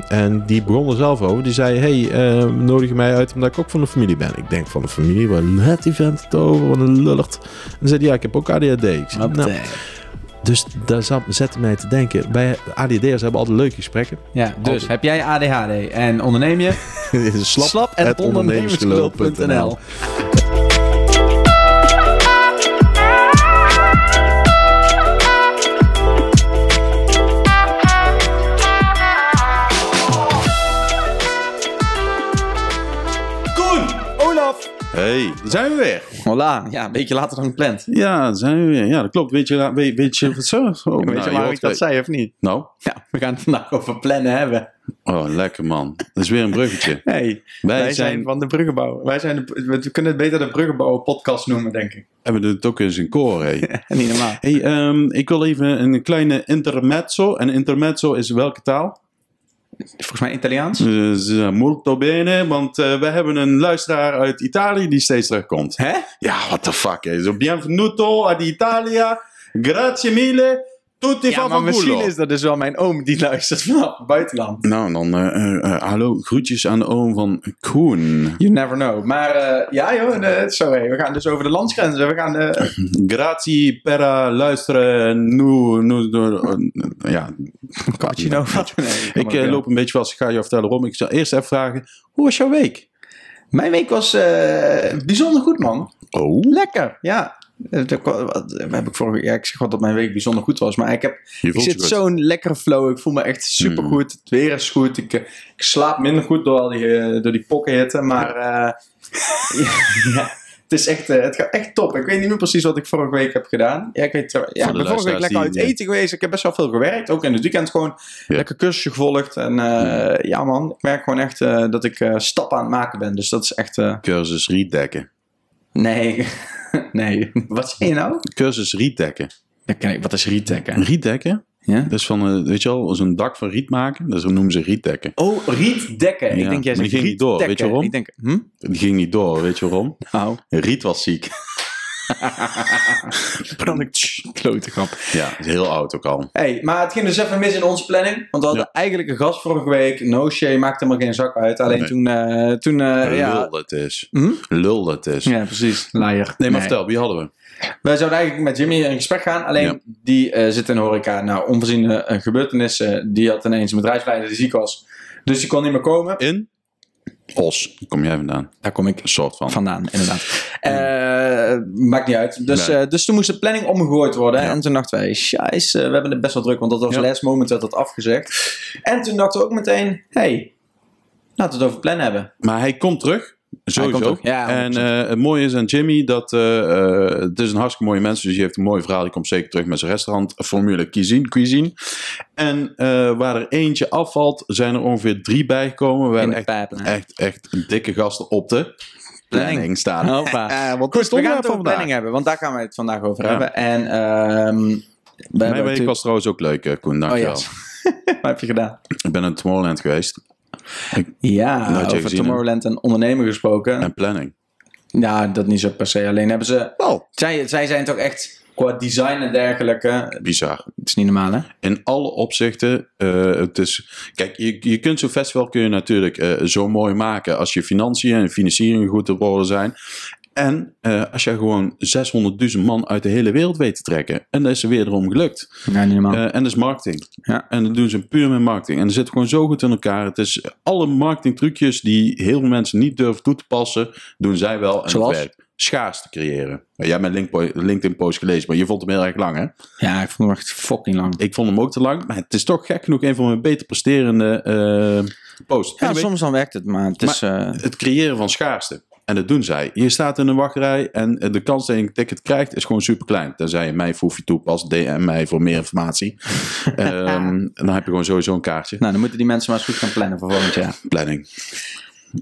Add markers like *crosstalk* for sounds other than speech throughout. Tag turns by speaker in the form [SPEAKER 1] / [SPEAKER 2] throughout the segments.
[SPEAKER 1] En die begon er zelf over. Die zei, hey, eh, nodig je mij uit omdat ik ook van de familie ben? Ik denk, van de familie? Waar let die vent het over? Wat een lullert. En zei ja, ik heb ook ADHD. Ik zei, nou, dus daar zette mij te denken. Wij ADHD'ers hebben altijd leuke gesprekken.
[SPEAKER 2] Ja, dus
[SPEAKER 1] Altijd.
[SPEAKER 2] heb jij ADHD en onderneem je? *laughs*
[SPEAKER 1] Slap,
[SPEAKER 2] Slap
[SPEAKER 1] at
[SPEAKER 2] ondernemersgelul.nl.
[SPEAKER 3] Hey, zijn we weer.
[SPEAKER 2] Hola, ja, een beetje later dan gepland.
[SPEAKER 3] Ja, zijn we weer. Ja, dat klopt. Weet je, weet, weet je wat zo? Oh,
[SPEAKER 2] Weet
[SPEAKER 3] nou,
[SPEAKER 2] je
[SPEAKER 3] je
[SPEAKER 2] waarom ik dat zei of niet?
[SPEAKER 3] Nou,
[SPEAKER 2] Ja, we gaan het vandaag over plannen hebben.
[SPEAKER 3] oh, lekker man. Dat is weer een bruggetje. *laughs*
[SPEAKER 2] Hey, wij, zijn... van de bruggenbouw. Wij zijn de, we kunnen het beter de bruggenbouw podcast noemen, denk ik.
[SPEAKER 3] En we doen het ook eens in koor, hé. *laughs*
[SPEAKER 2] Niet normaal.
[SPEAKER 3] Hey, ehm, ik wil even een kleine intermezzo. En intermezzo is welke taal?
[SPEAKER 2] Volgens mij Italiaans.
[SPEAKER 3] Eh, molto bene, want eh, we hebben een luisteraar uit Italië die steeds terugkomt.
[SPEAKER 2] Hè?
[SPEAKER 3] Ja, what the fuck. Zo, bienvenuto ad Italia. Grazie mille. Tutti
[SPEAKER 2] Ja, maar misschien is dat dus wel mijn oom die *laughs* luistert vanaf het buitenland.
[SPEAKER 3] Nou, dan eh, eh, eh, hallo, groetjes aan de oom van Koen.
[SPEAKER 2] You never know. Maar eh, ja joh, zo hé. We gaan dus over de landsgrenzen. We gaan eh, *laughs*
[SPEAKER 3] Grazie per luisteren. Nu, nu, nu, ja,
[SPEAKER 2] cappuccino wat? Nee, kom *laughs*
[SPEAKER 3] ik loop een beetje vast. Ik ga je vertellen waarom. Ik zal eerst even vragen, hoe was jouw week?
[SPEAKER 2] Mijn week was eh, bijzonder goed man.
[SPEAKER 3] Oh,
[SPEAKER 2] Lekker, ja. Eh, wat- Heb ik, vorige, ik zeg wel dat mijn week bijzonder goed was, maar ik, heb, ik zit
[SPEAKER 3] goed.
[SPEAKER 2] zo'n lekkere flow. Ik voel me echt supergoed. Het weer is goed. Ik, eh, ik slaap minder goed door, al die, eh, door die pokkenhitte, maar eh, *laughs* ja, het, is echt, eh, het gaat echt top. Ik weet niet meer precies wat ik vorige week heb gedaan. Ja, ik weet, eh, ja, ik ben vorige week lekker uit
[SPEAKER 3] eh,
[SPEAKER 2] eten geweest. Ik heb best wel veel gewerkt, ook in het weekend gewoon
[SPEAKER 3] Ja.
[SPEAKER 2] lekker cursusje gevolgd. En eh, ja man, ik merk gewoon echt eh, dat ik eh, stappen aan het maken ben. Dus dat is echt... eh,
[SPEAKER 3] Cursus rietdekken.
[SPEAKER 2] nee, *laughs* *laughs* nee. Wat zei je nou?
[SPEAKER 3] Cursus rietdekken.
[SPEAKER 2] Ja, ken ik- Wat is rietdekken?
[SPEAKER 3] Rietdekken?
[SPEAKER 2] Ja?
[SPEAKER 3] Dat is van, eh, weet je wel, zo'n dak van riet maken. Dat noemen ze rietdekken.
[SPEAKER 2] Oh, rietdekken.
[SPEAKER 3] Ja,
[SPEAKER 2] ik denk jij
[SPEAKER 3] maar die
[SPEAKER 2] zegt
[SPEAKER 3] ging niet door, weet je waarom?
[SPEAKER 2] Ik denk, hm?
[SPEAKER 3] Die ging niet door, weet je waarom?
[SPEAKER 2] Nou,
[SPEAKER 3] Riet was ziek. *laughs*
[SPEAKER 2] ik klote grap.
[SPEAKER 3] Ja, is heel oud ook al.
[SPEAKER 2] Hey, maar het ging dus even mis in onze planning. Want we hadden eigenlijk een gast vorige week. No shame, maakte helemaal geen zak uit. Alleen
[SPEAKER 3] Nee.
[SPEAKER 2] toen, eh, toen eh, ja...
[SPEAKER 3] Lul het is.
[SPEAKER 2] Hm?
[SPEAKER 3] Lul het is.
[SPEAKER 2] Ja, precies. Liar.
[SPEAKER 3] Nee, maar vertel, wie hadden we?
[SPEAKER 2] Wij zouden eigenlijk met Jimmy in gesprek gaan. Alleen
[SPEAKER 3] Ja.
[SPEAKER 2] die eh, zit in de horeca. Nou, onvoorziene gebeurtenissen. Die had ineens een bedrijfsleider die ziek was. Dus die kon niet meer komen.
[SPEAKER 3] In? Os. Kom jij vandaan.
[SPEAKER 2] Daar kom ik
[SPEAKER 3] Een soort van.
[SPEAKER 2] vandaan, inderdaad. *laughs* Eh, maakt niet uit. Dus,
[SPEAKER 3] Nee.
[SPEAKER 2] eh, dus toen moest de planning omgegooid worden.
[SPEAKER 3] Ja.
[SPEAKER 2] En toen dachten wij, scheisse, we hebben het best wel druk. Want dat was
[SPEAKER 3] Ja.
[SPEAKER 2] last moment werd dat afgezegd. En toen dachten we ook meteen, hey, laten we het over plannen hebben.
[SPEAKER 3] Maar hij komt terug. Sowieso.
[SPEAKER 2] ja,
[SPEAKER 3] en
[SPEAKER 2] 100%.
[SPEAKER 3] eh, het mooie is aan Jimmy dat eh, eh, het is een hartstikke mooie mens. Dus die heeft een mooi verhaal. Die komt zeker terug met zijn restaurant Formule Cuisine. cuisine. En waar er eentje afvalt, zijn er ongeveer drie bijgekomen. We hebben echt,
[SPEAKER 2] pijpen.
[SPEAKER 3] echt, echt dikke gasten op de planning staan.
[SPEAKER 2] Hoppa. *laughs* Goed, we gaan het over
[SPEAKER 3] vandaag?
[SPEAKER 2] planning hebben. Want daar gaan we het vandaag over
[SPEAKER 3] Ja.
[SPEAKER 2] hebben. En ehm
[SPEAKER 3] Mijn week was trouwens ook leuk, Koen.
[SPEAKER 2] Oh
[SPEAKER 3] Dankjewel.
[SPEAKER 2] ja. *laughs* Wat heb je gedaan?
[SPEAKER 3] Ik ben in Tomorrowland geweest.
[SPEAKER 2] Ja,
[SPEAKER 3] had je
[SPEAKER 2] over
[SPEAKER 3] gezien?
[SPEAKER 2] Tomorrowland en ondernemer gesproken.
[SPEAKER 3] En planning.
[SPEAKER 2] Ja, dat niet zo per se. Alleen hebben ze...
[SPEAKER 3] Wel.
[SPEAKER 2] Zij, zij zijn toch echt qua design en dergelijke...
[SPEAKER 3] Bizar.
[SPEAKER 2] Het is niet normaal, hè?
[SPEAKER 3] in alle opzichten. eh, het is, kijk, je, je kunt zo'n festival kun je natuurlijk eh, zo mooi maken als je financiën en financiering goed op orde zijn. En eh, als je gewoon 600.000 man uit de hele wereld weet te trekken. En dat is er weer erom gelukt.
[SPEAKER 2] Ja, niet.
[SPEAKER 3] Eh, en dat is marketing.
[SPEAKER 2] Ja.
[SPEAKER 3] En dat doen ze puur met marketing. En dat zit gewoon zo goed in elkaar. Het is alle marketingtrucjes die heel veel mensen niet durven toe te passen, doen zij wel. En
[SPEAKER 2] Zoals?
[SPEAKER 3] het werkt. Schaars te creëren. Jij hebt mijn Link- LinkedIn-post gelezen, maar je vond hem heel erg lang, hè?
[SPEAKER 2] ja, ik vond hem echt fucking lang.
[SPEAKER 3] Ik vond hem ook te lang, maar het is toch gek genoeg een van mijn beter presterende eh posts.
[SPEAKER 2] Ja,
[SPEAKER 3] Anyway,
[SPEAKER 2] soms dan werkt het, maar het is...
[SPEAKER 3] Het creëren van schaarste. En dat doen zij. Je staat in een wachtrij en eh, de kans dat je een ticket krijgt is gewoon super klein. Tenzij je mij foefje toepast, DM mij voor meer informatie. *laughs* En dan heb je gewoon sowieso een kaartje.
[SPEAKER 2] nou, dan moeten die mensen maar eens goed gaan plannen voor volgend jaar.
[SPEAKER 3] Planning.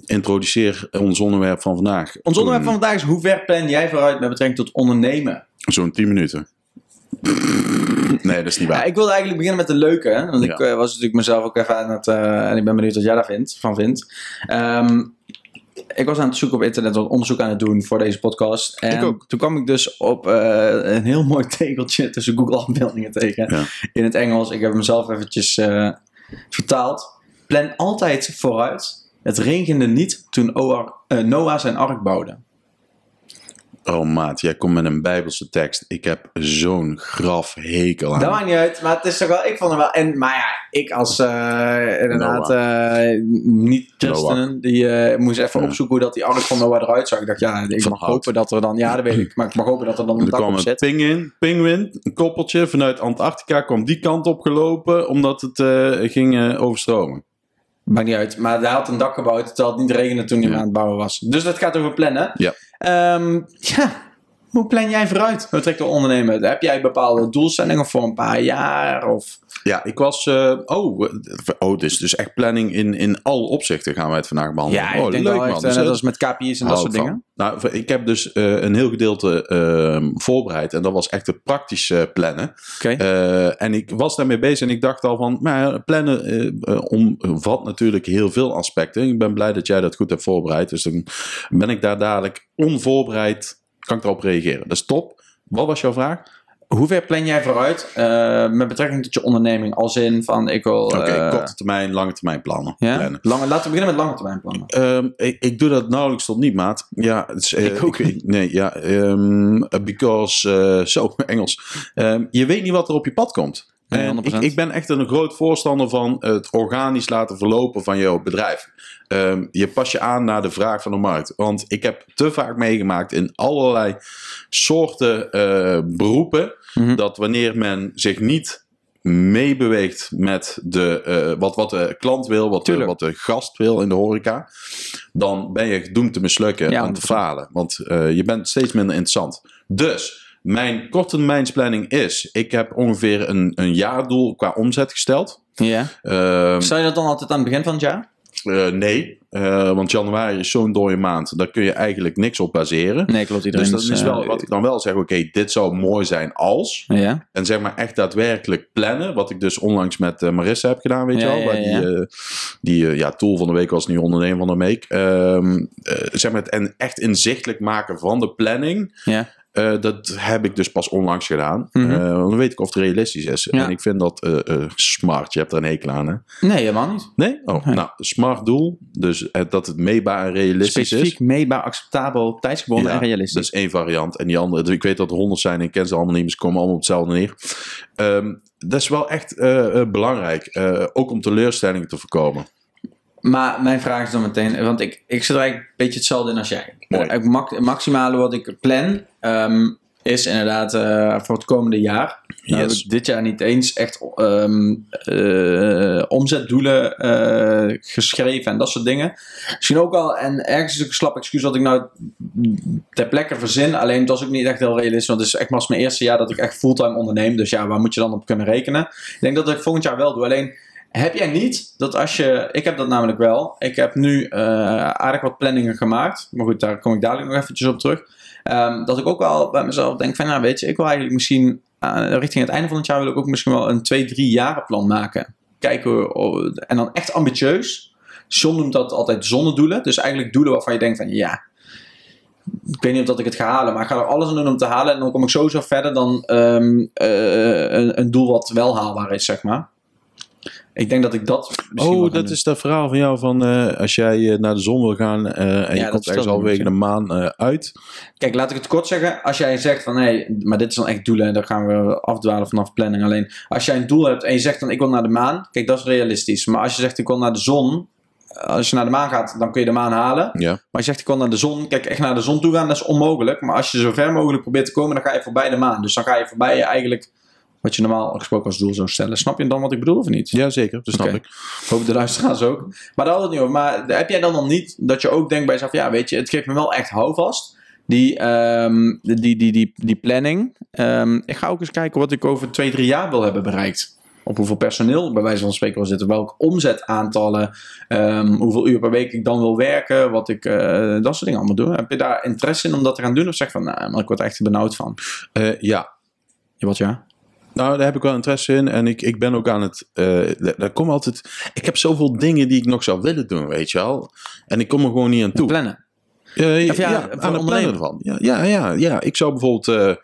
[SPEAKER 3] Introduceer ons onderwerp van vandaag.
[SPEAKER 2] Ons onderwerp van vandaag is hoe ver plan jij vooruit met betrekking tot ondernemen?
[SPEAKER 3] Zo'n 10 minuten. Nee, dat is niet
[SPEAKER 2] Ja,
[SPEAKER 3] waar.
[SPEAKER 2] ik wilde eigenlijk beginnen met de leuke, hè? want ik eh, was natuurlijk mezelf ook even aan het, eh, en ik ben benieuwd wat jij daar vindt, van vindt. Ehm, ik was aan het zoeken op internet, wat onderzoek aan het doen voor deze podcast. En
[SPEAKER 3] Ik ook.
[SPEAKER 2] toen kwam ik dus op eh, een heel *laughs* mooi tegeltje tussen Google afbeeldingen tegen
[SPEAKER 3] Ja.
[SPEAKER 2] in het Engels. Ik heb hem zelf eventjes eh, vertaald. plan altijd vooruit. Het regende niet toen eh, Noah zijn ark bouwde.
[SPEAKER 3] Oh maat, jij komt met een bijbelse tekst. Ik heb zo'n graf hekel aan.
[SPEAKER 2] Dat maakt niet uit, maar het is toch wel, ik vond het wel, en, maar ja, ik als eh, inderdaad eh, niet-christenen, die eh, moest even
[SPEAKER 3] Ja.
[SPEAKER 2] opzoeken hoe dat die ark van Noah eruit zag. Ik dacht, ja, ik
[SPEAKER 3] Van
[SPEAKER 2] mag
[SPEAKER 3] hout.
[SPEAKER 2] hopen dat er dan, ja dat weet ik, maar ik mag hopen dat er dan een
[SPEAKER 3] Er
[SPEAKER 2] dak
[SPEAKER 3] kwam
[SPEAKER 2] op
[SPEAKER 3] een
[SPEAKER 2] zit.
[SPEAKER 3] pingwin, pingwin, een koppeltje vanuit Antarctica kwam die kant op gelopen omdat het ging overstromen.
[SPEAKER 2] Maakt niet uit, maar hij had een dak gebouwd terwijl het niet regende toen hij hem
[SPEAKER 3] Ja.
[SPEAKER 2] aan het bouwen was. Dus dat gaat over plannen.
[SPEAKER 3] Ja. *laughs*
[SPEAKER 2] Ehm, ja, hoe plan jij vooruit? Hoe trekt de ondernemer? Heb jij bepaalde doelstellingen voor een paar jaar? Of...
[SPEAKER 3] Ja, ik was. eh, oh, oh, dus, dus echt planning in, in alle opzichten gaan wij het vandaag behandelen.
[SPEAKER 2] Ja, ik
[SPEAKER 3] oh,
[SPEAKER 2] denk
[SPEAKER 3] leuk
[SPEAKER 2] wel
[SPEAKER 3] man. Dus,
[SPEAKER 2] eh, net
[SPEAKER 3] eh,
[SPEAKER 2] als met KPI's en dat soort dingen.
[SPEAKER 3] Nou, ik heb dus eh, een heel gedeelte ehm, voorbereid en dat was echt het praktische plannen.
[SPEAKER 2] Oké.
[SPEAKER 3] Eh, en ik was daarmee bezig en ik dacht al van, maar ja, plannen omvat natuurlijk heel veel aspecten. Ik ben blij dat jij dat goed hebt voorbereid. Dus dan ben ik daar dadelijk onvoorbereid, kan ik erop reageren. Dat is top. Wat was jouw vraag?
[SPEAKER 2] Hoe ver plan jij vooruit eh, met betrekking tot je onderneming? Als in van, ik wil...
[SPEAKER 3] Oké,
[SPEAKER 2] eh,
[SPEAKER 3] korte termijn, lange termijn plannen.
[SPEAKER 2] ja?
[SPEAKER 3] plannen.
[SPEAKER 2] Lange, laten we beginnen met lange termijn plannen.
[SPEAKER 3] Ehm, ik, ik doe dat nauwelijks tot niet, maat. Ja, het is, eh,
[SPEAKER 2] Ik ook
[SPEAKER 3] weet- Nee, ja, ehm, because, zo, *laughs* Engels. Ehm, je weet niet wat er op je pad komt. En
[SPEAKER 2] 100%.
[SPEAKER 3] ik, ik ben echt een groot voorstander van het organisch laten verlopen van jouw bedrijf. Ehm, je pas je aan naar de vraag van de markt. Want ik heb te vaak meegemaakt in allerlei soorten eh, beroepen.
[SPEAKER 2] Mhm.
[SPEAKER 3] dat wanneer men zich niet meebeweegt met de, eh, wat, wat de klant wil, wat de,
[SPEAKER 2] Tuurlijk.
[SPEAKER 3] wat de gast wil in de horeca, dan ben je gedoemd te mislukken
[SPEAKER 2] Ja,
[SPEAKER 3] en te
[SPEAKER 2] 100%.
[SPEAKER 3] falen. Want eh, je bent steeds minder interessant. Dus mijn korttermijnsplanning is, ik heb ongeveer een, een jaardoel qua omzet gesteld.
[SPEAKER 2] Ja.
[SPEAKER 3] Ehm,
[SPEAKER 2] Stel je dat dan altijd aan het begin van het jaar?
[SPEAKER 3] eh, nee, eh, want januari is zo'n dode maand. Daar kun je eigenlijk niks op baseren.
[SPEAKER 2] Nee, klopt. Iedereen
[SPEAKER 3] Dus dat is
[SPEAKER 2] eh,
[SPEAKER 3] wel wat ik dan wel zeg. Oké, dit zou mooi zijn als.
[SPEAKER 2] Ja.
[SPEAKER 3] En zeg maar echt daadwerkelijk plannen. Wat ik dus onlangs met eh, Marissa heb gedaan, weet je
[SPEAKER 2] Ja,
[SPEAKER 3] wel.
[SPEAKER 2] ja,
[SPEAKER 3] Waar
[SPEAKER 2] ja.
[SPEAKER 3] die, eh, die eh, ja, tool van de week was nu ondernemer van de week. Ehm, eh, zeg maar het en echt inzichtelijk maken van de planning.
[SPEAKER 2] Ja.
[SPEAKER 3] Eh, dat heb ik dus pas onlangs gedaan.
[SPEAKER 2] Mhm.
[SPEAKER 3] Eh, dan weet ik of het realistisch is.
[SPEAKER 2] Ja.
[SPEAKER 3] En ik vind dat eh, smart. Je hebt er een hekel aan, hè?
[SPEAKER 2] Nee, helemaal niet.
[SPEAKER 3] Nee? Oh,
[SPEAKER 2] Nee.
[SPEAKER 3] nou, smart doel. Dus dat het meetbaar en realistisch
[SPEAKER 2] Specifiek,
[SPEAKER 3] is.
[SPEAKER 2] meetbaar, acceptabel, tijdsgebonden
[SPEAKER 3] Ja,
[SPEAKER 2] en realistisch.
[SPEAKER 3] Dat is één variant. En die andere, dus ik weet dat er honderd zijn en ik ken ze allemaal niet, maar ze komen allemaal op hetzelfde neer. Ehm, dat is wel echt belangrijk. ook om teleurstellingen te voorkomen.
[SPEAKER 2] Maar mijn vraag is dan meteen, want ik, ik zit er eigenlijk een beetje hetzelfde in als jij.
[SPEAKER 3] Mooi.
[SPEAKER 2] Eh, Het max- het maximale wat ik plan ehm, is inderdaad eh, voor het komende jaar. Nou heb
[SPEAKER 3] Yes.
[SPEAKER 2] ik dit jaar niet eens echt ehm, eh, omzetdoelen geschreven en dat soort dingen. Misschien ook al, en ergens is een slap excuus wat ik nou ter plekke verzin. Alleen dat is ook niet echt heel realistisch, want het is echt pas mijn eerste jaar dat ik echt fulltime onderneem. Dus ja, waar moet je dan op kunnen rekenen? Ik denk dat ik volgend jaar wel doe. Alleen heb jij niet dat als je. Ik heb dat namelijk wel. Ik heb nu eh, aardig wat planningen gemaakt. Maar goed, daar kom ik dadelijk nog eventjes op terug. Ehm, dat ik ook wel bij mezelf denk: van nou, weet je, ik wil eigenlijk misschien. eh, richting het einde van het jaar wil ik ook misschien wel een 2, 3 jaren plan maken. Kijken oh, en dan echt ambitieus. John noemt dat altijd zonnedoelen. Dus eigenlijk doelen waarvan je denkt: van ja. Ik weet niet of dat ik het ga halen, maar ik ga er alles aan doen om te halen. En dan kom ik sowieso verder dan ehm, eh, een, een doel wat wel haalbaar is, zeg maar. Ik denk dat ik dat. misschien
[SPEAKER 3] Oh, dat
[SPEAKER 2] doen.
[SPEAKER 3] is dat verhaal van jou van eh, als jij eh, naar de zon wil gaan eh, en
[SPEAKER 2] Ja,
[SPEAKER 3] je komt ergens halverwege de maan uit.
[SPEAKER 2] Kijk, laat ik het kort zeggen. Als jij zegt van hé, maar dit is dan echt doelen, dan gaan we afdwalen vanaf planning. Alleen als jij een doel hebt en je zegt dan ik wil naar de maan, kijk, dat is realistisch. Maar als je zegt ik wil naar de zon, als je naar de maan gaat, dan kun je de maan halen.
[SPEAKER 3] Ja.
[SPEAKER 2] Maar als je zegt ik wil naar de zon, kijk, echt naar de zon toe gaan, dat is onmogelijk. Maar als je zo ver mogelijk probeert te komen, dan ga je voorbij de maan. Dus dan ga je voorbij je eigenlijk wat je normaal gesproken als doel zou stellen. Snap je dan wat ik bedoel of niet?
[SPEAKER 3] Jazeker, dat snap
[SPEAKER 2] Oké.
[SPEAKER 3] ik.
[SPEAKER 2] Hoop de luisteraars ook. Maar daar we het niet over. Maar heb jij dan nog niet dat je ook denkt bij jezelf, ja, weet je, het geeft me wel echt houvast. Die, ehm, die, die, die, die planning. Ehm, ik ga ook eens kijken wat ik over twee, drie jaar wil hebben bereikt. Op hoeveel personeel, bij wijze van spreken, wil zitten. Welk omzetaantallen. ehm, hoeveel uur per week ik dan wil werken. Wat ik, eh, dat soort dingen allemaal doen. Heb je daar interesse in om dat te gaan doen? Of zeg van, nou, maar ik word er echt benauwd van.
[SPEAKER 3] Eh, ja,
[SPEAKER 2] Ja, wat ja?
[SPEAKER 3] Nou, daar heb ik wel interesse in. En ik, ik ben ook aan het. eh daar- komen altijd. Ik heb zoveel dingen die ik nog zou willen doen, weet je wel. En ik kom er gewoon niet aan toe.
[SPEAKER 2] Plannen.
[SPEAKER 3] Uh,
[SPEAKER 2] ja,
[SPEAKER 3] ja, aan het plannen ervan. Ja, ja, ja, ja, ik zou bijvoorbeeld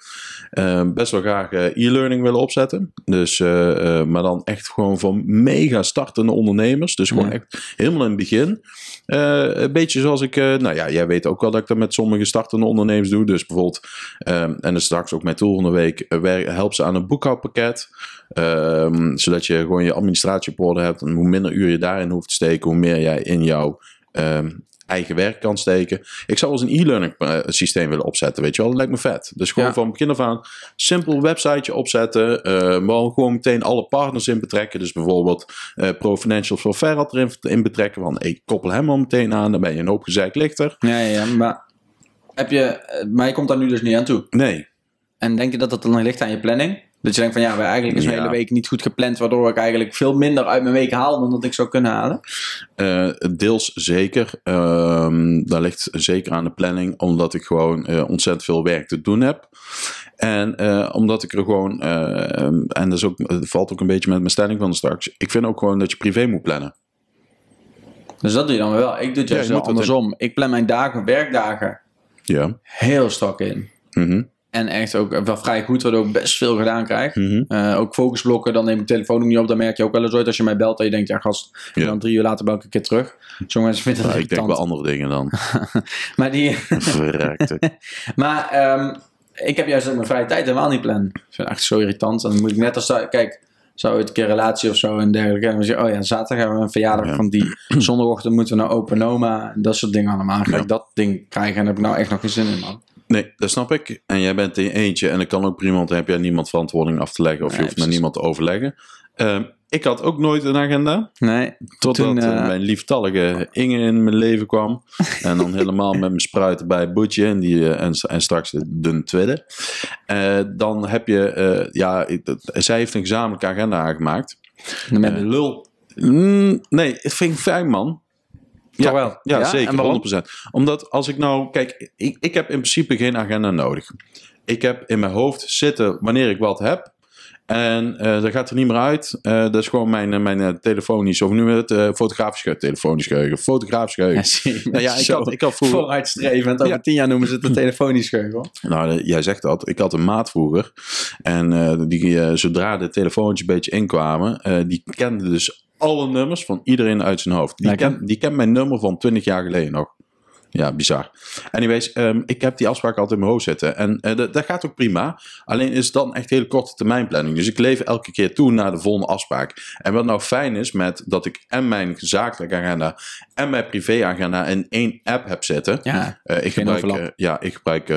[SPEAKER 3] eh, eh, best wel graag eh, e-learning willen opzetten. Dus, eh, eh, maar dan echt gewoon voor mega startende ondernemers. Dus gewoon
[SPEAKER 2] Ja.
[SPEAKER 3] echt helemaal in het begin. Een beetje zoals ik, nou ja, jij weet ook wel dat ik dat met sommige startende ondernemers doe. Dus bijvoorbeeld, ehm, en dan straks ook mijn tool van de week, help ze aan een boekhoudpakket. Ehm, zodat je gewoon je administratie op orde hebt. En hoe minder uur je daarin hoeft te steken, hoe meer jij in jouw ehm, eigen werk kan steken. Ik zou wel eens een e-learning eh, systeem willen opzetten, weet je wel. Dat lijkt me vet. Dus gewoon
[SPEAKER 2] Ja.
[SPEAKER 3] van begin af aan simpel websiteje opzetten. eh, maar gewoon meteen alle partners in betrekken. Dus bijvoorbeeld eh Pro Financial for Ferrat erin in betrekken. Van ik koppel hem al meteen aan. Dan ben je een hoop gezeik lichter.
[SPEAKER 2] Ja, ja, maar heb je, maar je komt daar nu dus niet aan toe.
[SPEAKER 3] Nee.
[SPEAKER 2] En denk je dat dat dan ligt aan je planning? Dat je denkt van ja, eigenlijk is mijn
[SPEAKER 3] Ja.
[SPEAKER 2] hele week niet goed gepland, waardoor ik eigenlijk veel minder uit mijn week haal dan dat ik zou kunnen halen.
[SPEAKER 3] Eh, deels zeker. Ehm dat ligt zeker aan de planning, omdat ik gewoon eh, ontzettend veel werk te doen heb. En eh, omdat ik er gewoon, en dat is ook, het valt ook een beetje met mijn stelling van straks. Ik vind ook gewoon dat je privé moet plannen.
[SPEAKER 2] Dus dat doe je dan wel. Ik doe het
[SPEAKER 3] Ja,
[SPEAKER 2] juist
[SPEAKER 3] dat
[SPEAKER 2] andersom. Ik plan mijn dagen, werkdagen,
[SPEAKER 3] Ja.
[SPEAKER 2] heel strak in.
[SPEAKER 3] Mhm.
[SPEAKER 2] En echt ook wel vrij goed, waardoor ik best veel gedaan krijg.
[SPEAKER 3] Mhm.
[SPEAKER 2] Eh, ook focusblokken, dan neem ik de telefoon ook niet op. Dan merk je ook wel eens ooit als je mij belt dat je denkt, ja gast, en dan drie uur later bel ik een keer terug. Sommige mensen vinden dat
[SPEAKER 3] Ja, ik denk wel andere dingen dan. *laughs*
[SPEAKER 2] Maar, die, *laughs*
[SPEAKER 3] Verrekte. *laughs*
[SPEAKER 2] maar ehm, ik heb juist ook mijn vrije tijd helemaal niet plannen. Ik vind het echt zo irritant. En dan moet ik net als, kijk, zou ooit een keer relatie of zo en dergelijke. En dan zeg je, oh ja, zaterdag hebben we een verjaardag
[SPEAKER 3] Ja.
[SPEAKER 2] van die. *clears throat* Zondagochtend moeten we naar Open Oma. En dat soort dingen allemaal. Ga
[SPEAKER 3] Ja.
[SPEAKER 2] ik dat ding krijgen en daar heb ik nou echt nog geen zin in, man.
[SPEAKER 3] Nee, dat snap ik. En jij bent in je eentje en dan kan ook prima, want dan heb jij niemand verantwoording af te leggen of je hoeft met
[SPEAKER 2] precies.
[SPEAKER 3] niemand te overleggen. Ehm, ik had ook nooit een agenda.
[SPEAKER 2] Nee,
[SPEAKER 3] Totdat
[SPEAKER 2] Toen,
[SPEAKER 3] eh,
[SPEAKER 2] eh,
[SPEAKER 3] mijn lieftallige Inge in mijn leven kwam. en dan helemaal met mijn spruiten bij Boetje. En, die, eh, en, en straks de, de tweede. Dan heb je... ja, zij heeft een gezamenlijke agenda aangemaakt.
[SPEAKER 2] met de lul.
[SPEAKER 3] Mm, nee, het vind ik fijn, man.
[SPEAKER 2] Toch wel?
[SPEAKER 3] Ja,
[SPEAKER 2] Ja?
[SPEAKER 3] zeker.
[SPEAKER 2] En waarom?
[SPEAKER 3] 100%. Omdat als ik nou... Kijk, ik, ik heb in principe geen agenda nodig. Ik heb in mijn hoofd zitten wanneer ik wat heb. En dat gaat er niet meer uit. Eh, dat is gewoon mijn, eh, mijn telefonisch, of nu het uh, fotografisch geheugen, telefonisch geheugen, fotografisch
[SPEAKER 2] Ja,
[SPEAKER 3] geheugen. Nou ja, ik had, ik had vroeger,
[SPEAKER 2] Vooruitstrevend. Over
[SPEAKER 3] Ja.
[SPEAKER 2] tien jaar noemen ze het een *laughs* telefonisch geheugen. hoor.
[SPEAKER 3] nou, jij zegt dat, ik had een maat vroeger. En die, zodra de telefoontjes een beetje inkwamen, die kende dus alle nummers van iedereen uit zijn hoofd. Die,
[SPEAKER 2] Lekker.
[SPEAKER 3] kent, die kent mijn nummer van 20 jaar geleden nog. Ja, bizar. Anyways, ehm, ik heb die afspraak altijd in mijn hoofd zitten. En eh, dat, dat gaat ook prima. Alleen is het dan echt hele korte termijn planning. Dus ik leef elke keer toe naar de volgende afspraak. En wat nou fijn is met dat ik en mijn zakelijke agenda en mijn privéagenda in één app heb zitten.
[SPEAKER 2] Ja,
[SPEAKER 3] Eh, ik, gebruik, eh, ja, ik gebruik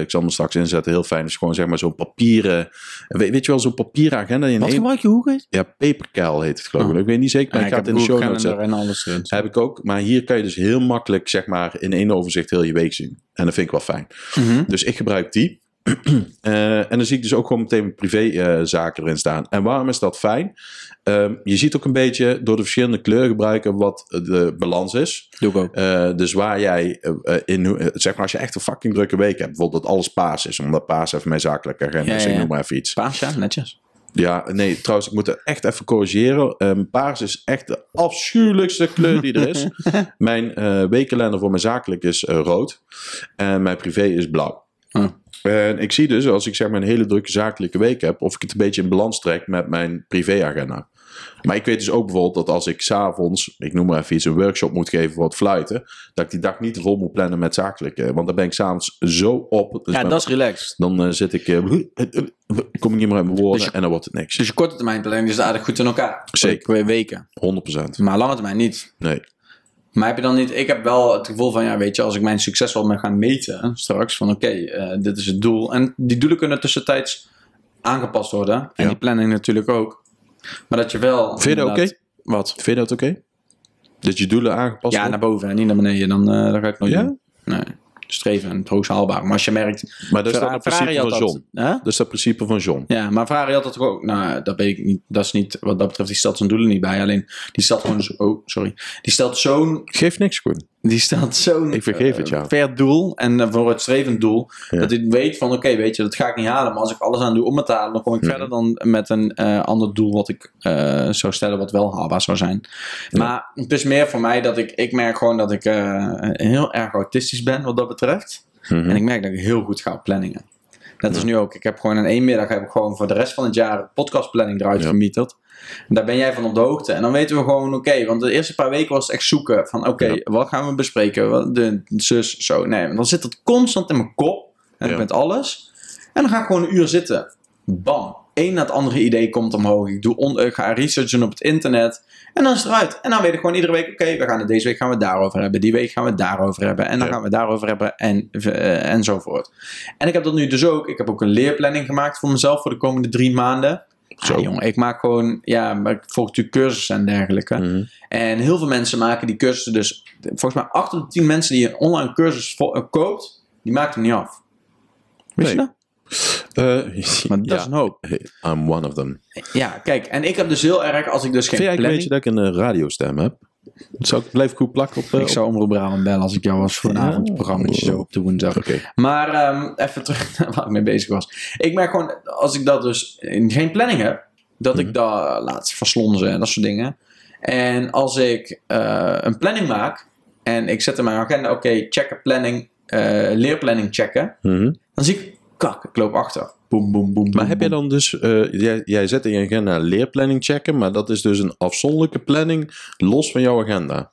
[SPEAKER 3] ik zal hem straks inzetten. Heel fijn. is gewoon zeg maar zo'n papieren... Weet, weet je wel, zo'n papieren agenda. In
[SPEAKER 2] wat gebruik je? Hoe
[SPEAKER 3] ja, Papercal heet het geloof ik.
[SPEAKER 2] Oh.
[SPEAKER 3] Ik weet niet zeker, maar ik ga het in de show notes zetten. Heb ik ook. Maar hier kan je dus heel makkelijk, zeg maar, in één overzicht heel je week zien. En dat vind ik wel fijn.
[SPEAKER 2] Mhm.
[SPEAKER 3] Dus ik gebruik die. *clears throat* Eh, en dan zie ik dus ook gewoon meteen mijn privézaken erin staan. En waarom is dat fijn? Ehm, je ziet ook een beetje door de verschillende kleurgebruiken wat de balans is.
[SPEAKER 2] Doe ik ook.
[SPEAKER 3] Eh, dus waar jij eh, eh, in, eh, zeg maar, als je echt een fucking drukke week hebt, bijvoorbeeld dat alles paas is, omdat paas even mijn zakelijke agenda is,
[SPEAKER 2] ja.
[SPEAKER 3] noem maar even iets.
[SPEAKER 2] Paas, ja, netjes.
[SPEAKER 3] Ja, nee, trouwens, ik moet het echt even corrigeren. Ehm, paars is echt de afschuwelijkste kleur die er is. *laughs* mijn eh weekkalender voor mijn zakelijk is eh, rood. En mijn privé is blauw.
[SPEAKER 2] Oh.
[SPEAKER 3] En ik zie dus, als ik zeg maar een hele drukke zakelijke week heb, of ik het een beetje in balans trek met mijn privéagenda. Maar ik weet dus ook bijvoorbeeld dat als ik s'avonds, ik noem maar even iets, een workshop moet geven voor het fluiten, dat ik die dag niet vol moet plannen met zakelijke. Want dan ben ik s'avonds zo op. Dus
[SPEAKER 2] Ja, dat is relaxed.
[SPEAKER 3] dan eh, zit ik, eh, kom ik niet meer uit mijn woorden
[SPEAKER 2] Dus je-
[SPEAKER 3] en dan wordt het niks.
[SPEAKER 2] Dus je korte termijn planning is aardig goed in elkaar.
[SPEAKER 3] Zeker.
[SPEAKER 2] Weken.
[SPEAKER 3] 100%.
[SPEAKER 2] Maar lange termijn niet.
[SPEAKER 3] Nee.
[SPEAKER 2] Maar heb je dan niet... Ik heb wel het gevoel van, ja, weet je, als ik mijn succes wel ben gaan meten straks, van oké, eh, dit is het doel. En die doelen kunnen tussentijds aangepast worden. En
[SPEAKER 3] Ja.
[SPEAKER 2] die planning natuurlijk ook. Maar dat je wel...
[SPEAKER 3] Vind je dat oké?
[SPEAKER 2] Wat?
[SPEAKER 3] Vind je dat oké? Dat je doelen aangepast
[SPEAKER 2] Ja, naar boven en niet naar beneden. Dan, eh, dan ga ik nooit
[SPEAKER 3] Ja?
[SPEAKER 2] doen. Nee. Streven en het hoogst haalbaar. Maar als je merkt...
[SPEAKER 3] Maar dat is dat principe van John.
[SPEAKER 2] Hè?
[SPEAKER 3] Dat is dat principe van John.
[SPEAKER 2] Ja, maar Ferrari had dat toch ook. Nou, dat weet ik niet. Dat is niet wat dat betreft. Die stelt zijn doelen niet bij. Alleen die stelt gewoon. zo- Oh, sorry. Die stelt zo'n.
[SPEAKER 3] Geeft niks, Koen.
[SPEAKER 2] Die stelt zo'n
[SPEAKER 3] Ik vergeef het,
[SPEAKER 2] eh, doel en uh, vooruitstrevend doel.
[SPEAKER 3] Ja.
[SPEAKER 2] Dat ik weet van oké, weet je, dat ga ik niet halen. Maar als ik alles aan doe om het te halen, dan kom ik
[SPEAKER 3] Mhm.
[SPEAKER 2] verder dan met een eh, ander doel wat ik eh, zou stellen, wat wel haalbaar zou zijn. Maar het is meer voor mij dat ik, ik merk gewoon dat ik eh, heel erg autistisch ben wat dat betreft.
[SPEAKER 3] Mhm.
[SPEAKER 2] En ik merk dat ik heel goed ga op planningen. Dat is nu ook. Ik heb gewoon in één middag heb ik gewoon voor de rest van het jaar podcastplanning eruit gemieterd. Daar ben jij van op de hoogte. En dan weten we gewoon, oké, want de eerste paar weken was het echt zoeken van, oké,
[SPEAKER 3] Ja.
[SPEAKER 2] wat gaan we bespreken? Wat, de zus, zo. Nee, want dan zit het constant in mijn kop. En
[SPEAKER 3] Ja.
[SPEAKER 2] met alles. En dan ga ik gewoon een uur zitten. Bam. Eén na het andere idee komt omhoog. Ik, doe on, ik ga researchen op het internet. En dan is het eruit. En dan weet ik gewoon iedere week, oké, we gaan het deze week gaan we het daarover hebben. Die week gaan we het daarover hebben. En dan
[SPEAKER 3] Ja.
[SPEAKER 2] gaan we het daarover hebben. En, eh, enzovoort. En ik heb dat nu dus ook. Ik heb ook een leerplanning gemaakt voor mezelf voor de komende drie maanden.
[SPEAKER 3] Zo.
[SPEAKER 2] Ja, jongen, ik maak gewoon, ja, maar ik volg natuurlijk cursussen en dergelijke.
[SPEAKER 3] Mhm.
[SPEAKER 2] En heel veel mensen maken die cursussen dus, volgens mij 8 op de 10 mensen die een online cursus eh, koopt, die maakt hem niet af. Weet je dat?
[SPEAKER 3] Eh, *laughs*
[SPEAKER 2] Maar dat
[SPEAKER 3] ja,
[SPEAKER 2] is een hoop.
[SPEAKER 3] I'm one of them.
[SPEAKER 2] Ja, kijk, en ik heb dus heel erg, als ik dus geen
[SPEAKER 3] Vind jij een
[SPEAKER 2] planning...
[SPEAKER 3] beetje dat ik een eh, radiostem heb? Zou ik blijf ik goed plakken op... eh,
[SPEAKER 2] Ik zou Omroep Brabant bellen als ik jou was voor een avondprogramma zo op de woensdag. Maar ehm, even terug *laughs* naar waar ik mee bezig was. Ik merk gewoon, als ik dat dus in geen planning heb, dat
[SPEAKER 3] Mhm.
[SPEAKER 2] ik dat laat verslonzen en dat soort dingen. En als ik eh, een planning maak en ik zet in mijn agenda, oké, checken planning, eh, leerplanning checken,
[SPEAKER 3] Mhm.
[SPEAKER 2] dan zie ik, kak, ik loop achter. Boom, boom, boom.
[SPEAKER 3] Maar
[SPEAKER 2] boom,
[SPEAKER 3] heb jij
[SPEAKER 2] boom.
[SPEAKER 3] dan dus, eh, jij, jij zet in je agenda leerplanning checken, maar dat is dus een afzonderlijke planning los van jouw agenda.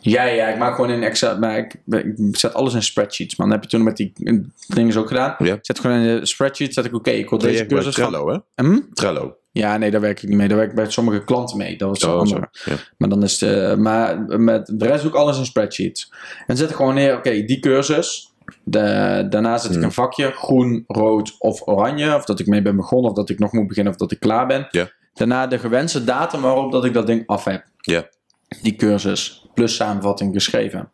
[SPEAKER 2] Ja, ja, ik maak gewoon in Excel, maar ik, ik zet alles in spreadsheets, man. Dat heb je toen met die eh, dingen ook gedaan.
[SPEAKER 3] Ja.
[SPEAKER 2] Zet gewoon in de spreadsheet, zet ik, oké, ik wil
[SPEAKER 3] Deze
[SPEAKER 2] cursus.
[SPEAKER 3] Trello, hè?
[SPEAKER 2] Hm?
[SPEAKER 3] Trello.
[SPEAKER 2] Ja, nee, daar werk ik niet mee. Daar werk ik bij sommige klanten mee. Dat was
[SPEAKER 3] Oh, zo. Ja.
[SPEAKER 2] Maar dan is de, maar met de rest doe ik alles in spreadsheets. En zet ik gewoon neer, oké, die cursus. De, daarna zet ik
[SPEAKER 3] Hmm.
[SPEAKER 2] een vakje, groen, rood of oranje. Of dat ik mee ben begonnen, of dat ik nog moet beginnen, of dat ik klaar ben. Daarna de gewenste datum waarop dat ik dat ding af heb. Die cursus, plus samenvatting geschreven.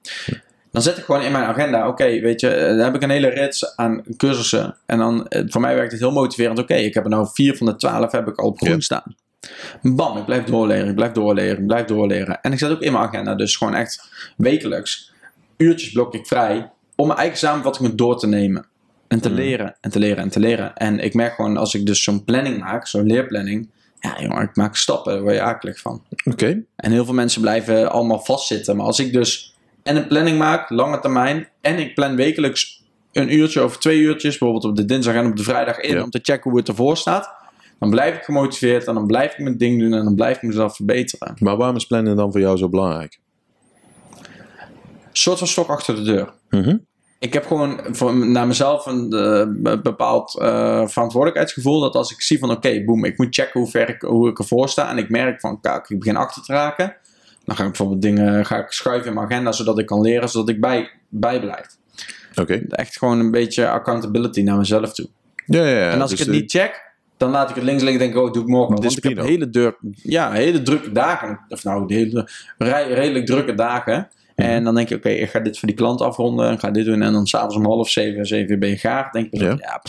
[SPEAKER 2] Dan zet ik gewoon in mijn agenda, oké, weet je, eh, dan heb ik een hele rits aan cursussen. En dan, eh, voor mij werkt het heel motiverend. Oké, ik heb er nou vier van de twaalf heb ik al op groen staan. Bam, ik blijf doorleren, ik blijf doorleren, ik blijf doorleren. En ik zet ook in mijn agenda, dus gewoon echt wekelijks, uurtjes blok ik vrij om mijn eigen samenvattingen door te nemen. En te
[SPEAKER 3] Mm.
[SPEAKER 2] leren, en te leren, en te leren. En ik merk gewoon, als ik dus zo'n planning maak, zo'n leerplanning, ja jongen, ik maak stappen, daar word je akelig van.
[SPEAKER 3] Oké.
[SPEAKER 2] En heel veel mensen blijven allemaal vastzitten. Maar als ik dus en een planning maak, lange termijn, en ik plan wekelijks een uurtje of twee uurtjes, bijvoorbeeld op de dinsdag en op de vrijdag in,
[SPEAKER 3] Ja.
[SPEAKER 2] om te checken hoe het ervoor staat, dan blijf ik gemotiveerd en dan blijf ik mijn ding doen en dan blijf ik mezelf verbeteren.
[SPEAKER 3] Maar waarom is plannen dan voor jou zo belangrijk?
[SPEAKER 2] Een soort van stok achter de deur.
[SPEAKER 3] Mhm.
[SPEAKER 2] Ik heb gewoon voor, naar mezelf een eh, be- bepaald eh, verantwoordelijkheidsgevoel. Dat als ik zie van oké, boem, ik moet checken hoe ver ik, hoe ik ervoor sta. En ik merk van kijk, ik begin achter te raken. Dan ga ik bijvoorbeeld dingen ga ik schuiven in mijn agenda zodat ik kan leren, zodat ik bij, bij blijf.
[SPEAKER 3] Oké.
[SPEAKER 2] Echt gewoon een beetje accountability naar mezelf toe.
[SPEAKER 3] Ja, ja, ja.
[SPEAKER 2] en als
[SPEAKER 3] dus,
[SPEAKER 2] ik het
[SPEAKER 3] eh,
[SPEAKER 2] niet check, dan laat ik het links liggen en denk ik, oh, doe ik morgen wel. Want ik heb hele, deur, ja, hele drukke dagen. Of nou, de hele, redelijk drukke dagen.
[SPEAKER 3] Mhm.
[SPEAKER 2] En dan denk je, oké, ik ga dit voor die klant afronden. Ga dit doen. En dan s'avonds om half zeven, zeven uur ben je gaar. denk je, ja.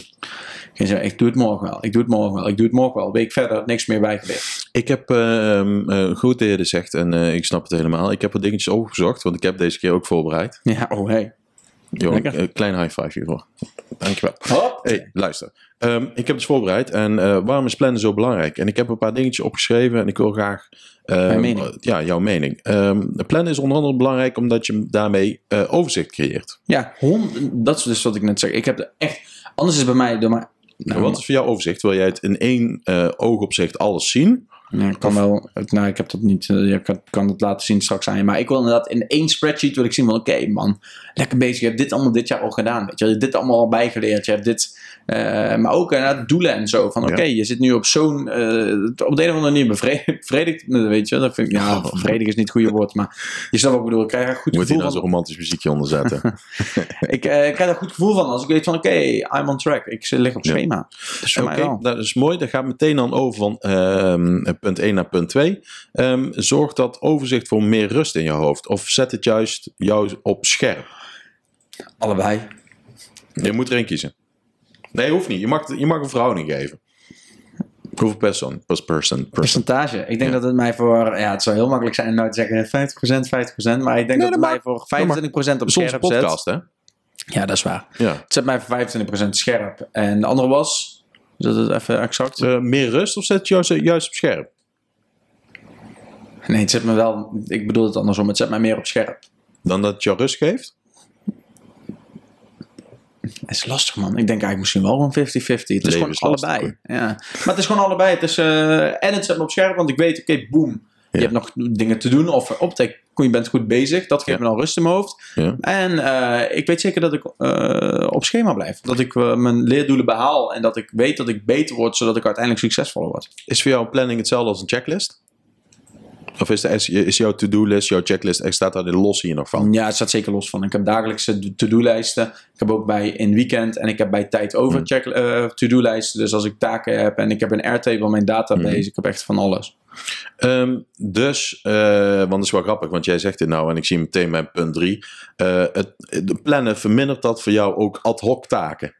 [SPEAKER 2] Geen zin, ik doe het morgen wel. Ik doe het morgen wel. Ik doe het morgen wel. Week verder, niks meer bijgeleerd.
[SPEAKER 3] Ik heb eh, goed eerder gezegd, en eh, ik snap het helemaal. Ik heb wat dingetjes opgezocht, want ik heb deze keer ook voorbereid.
[SPEAKER 2] Ja, oh hey.
[SPEAKER 3] Jo, een klein high five hiervoor. Dankjewel.
[SPEAKER 2] Hop.
[SPEAKER 3] Hey, luister. Ehm, ik heb het voorbereid. En eh, waarom is plannen zo belangrijk? En ik heb een paar dingetjes opgeschreven en ik wil graag... ehm,
[SPEAKER 2] Mijn mening.
[SPEAKER 3] Ja, jouw mening. Ehm, plannen is onder andere belangrijk omdat je daarmee eh, overzicht creëert.
[SPEAKER 2] Ja, dat is dus wat ik net zeg. Ik heb er echt... Anders is bij mij... Door maar, nou,
[SPEAKER 3] Wat is voor jou overzicht? Wil jij het in één eh, oogopzicht alles zien?
[SPEAKER 2] Ja, ik kan wel. Nou, ik heb dat niet. Ik kan, kan het laten zien straks aan je. Maar ik wil inderdaad in één spreadsheet wil ik zien van oké man, lekker bezig. Je hebt dit allemaal dit jaar al gedaan. Weet je. je hebt dit allemaal al bijgeleerd. Je hebt dit. Eh, maar ook inderdaad doelen en zo. Van
[SPEAKER 3] Ja.
[SPEAKER 2] oké, je zit nu op zo'n. eh, op de een of andere manier bevredigd. *laughs* weet je. Dat vind ik. Ja, *laughs* bevredigd is niet het goede woord. Maar je snapt wat ik bedoel. Ik krijg er een goed
[SPEAKER 3] Moet je
[SPEAKER 2] gevoel
[SPEAKER 3] daar
[SPEAKER 2] van.
[SPEAKER 3] zo'n romantisch muziekje onder zetten? *laughs*
[SPEAKER 2] Ik, eh, ik krijg er een goed gevoel van als ik weet van oké, I'm on track. Ik lig op
[SPEAKER 3] Ja.
[SPEAKER 2] schema. Dus mij wel.
[SPEAKER 3] dat is mooi. Dat gaat meteen dan over van ehm, punt 1 naar punt 2. Ehm, zorgt dat overzicht voor meer rust in je hoofd? Of zet het juist jou op scherp?
[SPEAKER 2] Allebei.
[SPEAKER 3] Je moet er één kiezen. Nee, hoeft niet. Je mag, je mag een verhouding geven. Hoeveel persoon? Per person.
[SPEAKER 2] Percentage. Ik denk
[SPEAKER 3] Ja.
[SPEAKER 2] dat het mij voor... Ja, het zou heel makkelijk zijn om nou te zeggen 50%, 50%. Maar ik denk
[SPEAKER 3] Nee,
[SPEAKER 2] dat
[SPEAKER 3] dat
[SPEAKER 2] het mij voor 25% op scherp
[SPEAKER 3] podcast, hè?
[SPEAKER 2] zet. Ja, dat is waar.
[SPEAKER 3] Ja.
[SPEAKER 2] Het zet mij voor 25% scherp. En de andere was... Is dat het even exact?
[SPEAKER 3] Eh, meer rust of zet het jou juist op scherp?
[SPEAKER 2] Nee, het zet me wel... Ik bedoel het andersom. Het zet mij meer op scherp.
[SPEAKER 3] Dan dat het jou rust geeft?
[SPEAKER 2] Het is lastig, man. Ik denk eigenlijk misschien wel gewoon 50-50. Het is gewoon
[SPEAKER 3] is lastig,
[SPEAKER 2] allebei. Ja. Maar het is gewoon allebei. Het is, eh, en het zet me op scherp, want ik weet, oké, boom. Je
[SPEAKER 3] Ja.
[SPEAKER 2] hebt nog dingen te doen. Of optek, je bent goed bezig. Dat geeft
[SPEAKER 3] Ja.
[SPEAKER 2] me dan rust in mijn hoofd.
[SPEAKER 3] Ja.
[SPEAKER 2] En eh, ik weet zeker dat ik eh, op schema blijf. Dat ik mijn leerdoelen behaal. En dat ik weet dat ik beter word, zodat ik uiteindelijk succesvoller word.
[SPEAKER 3] Is voor jou een planning hetzelfde als een checklist? Of is, de, is, jouw to-do-list, jouw checklist, staat daar los hier nog van?
[SPEAKER 2] Ja, het staat zeker los van. Ik heb dagelijkse to-do-lijsten. Ik heb ook bij in weekend en ik heb bij tijd over
[SPEAKER 3] Hmm.
[SPEAKER 2] check, eh, to-do-lijsten. Dus als ik taken heb en ik heb een Airtable, mijn database.
[SPEAKER 3] Hmm.
[SPEAKER 2] Ik heb echt van alles.
[SPEAKER 3] Ehm, dus, eh, want dat is wel grappig, want jij zegt dit nou en ik zie meteen mijn punt 3. het, de plannen vermindert dat voor jou ook ad hoc taken.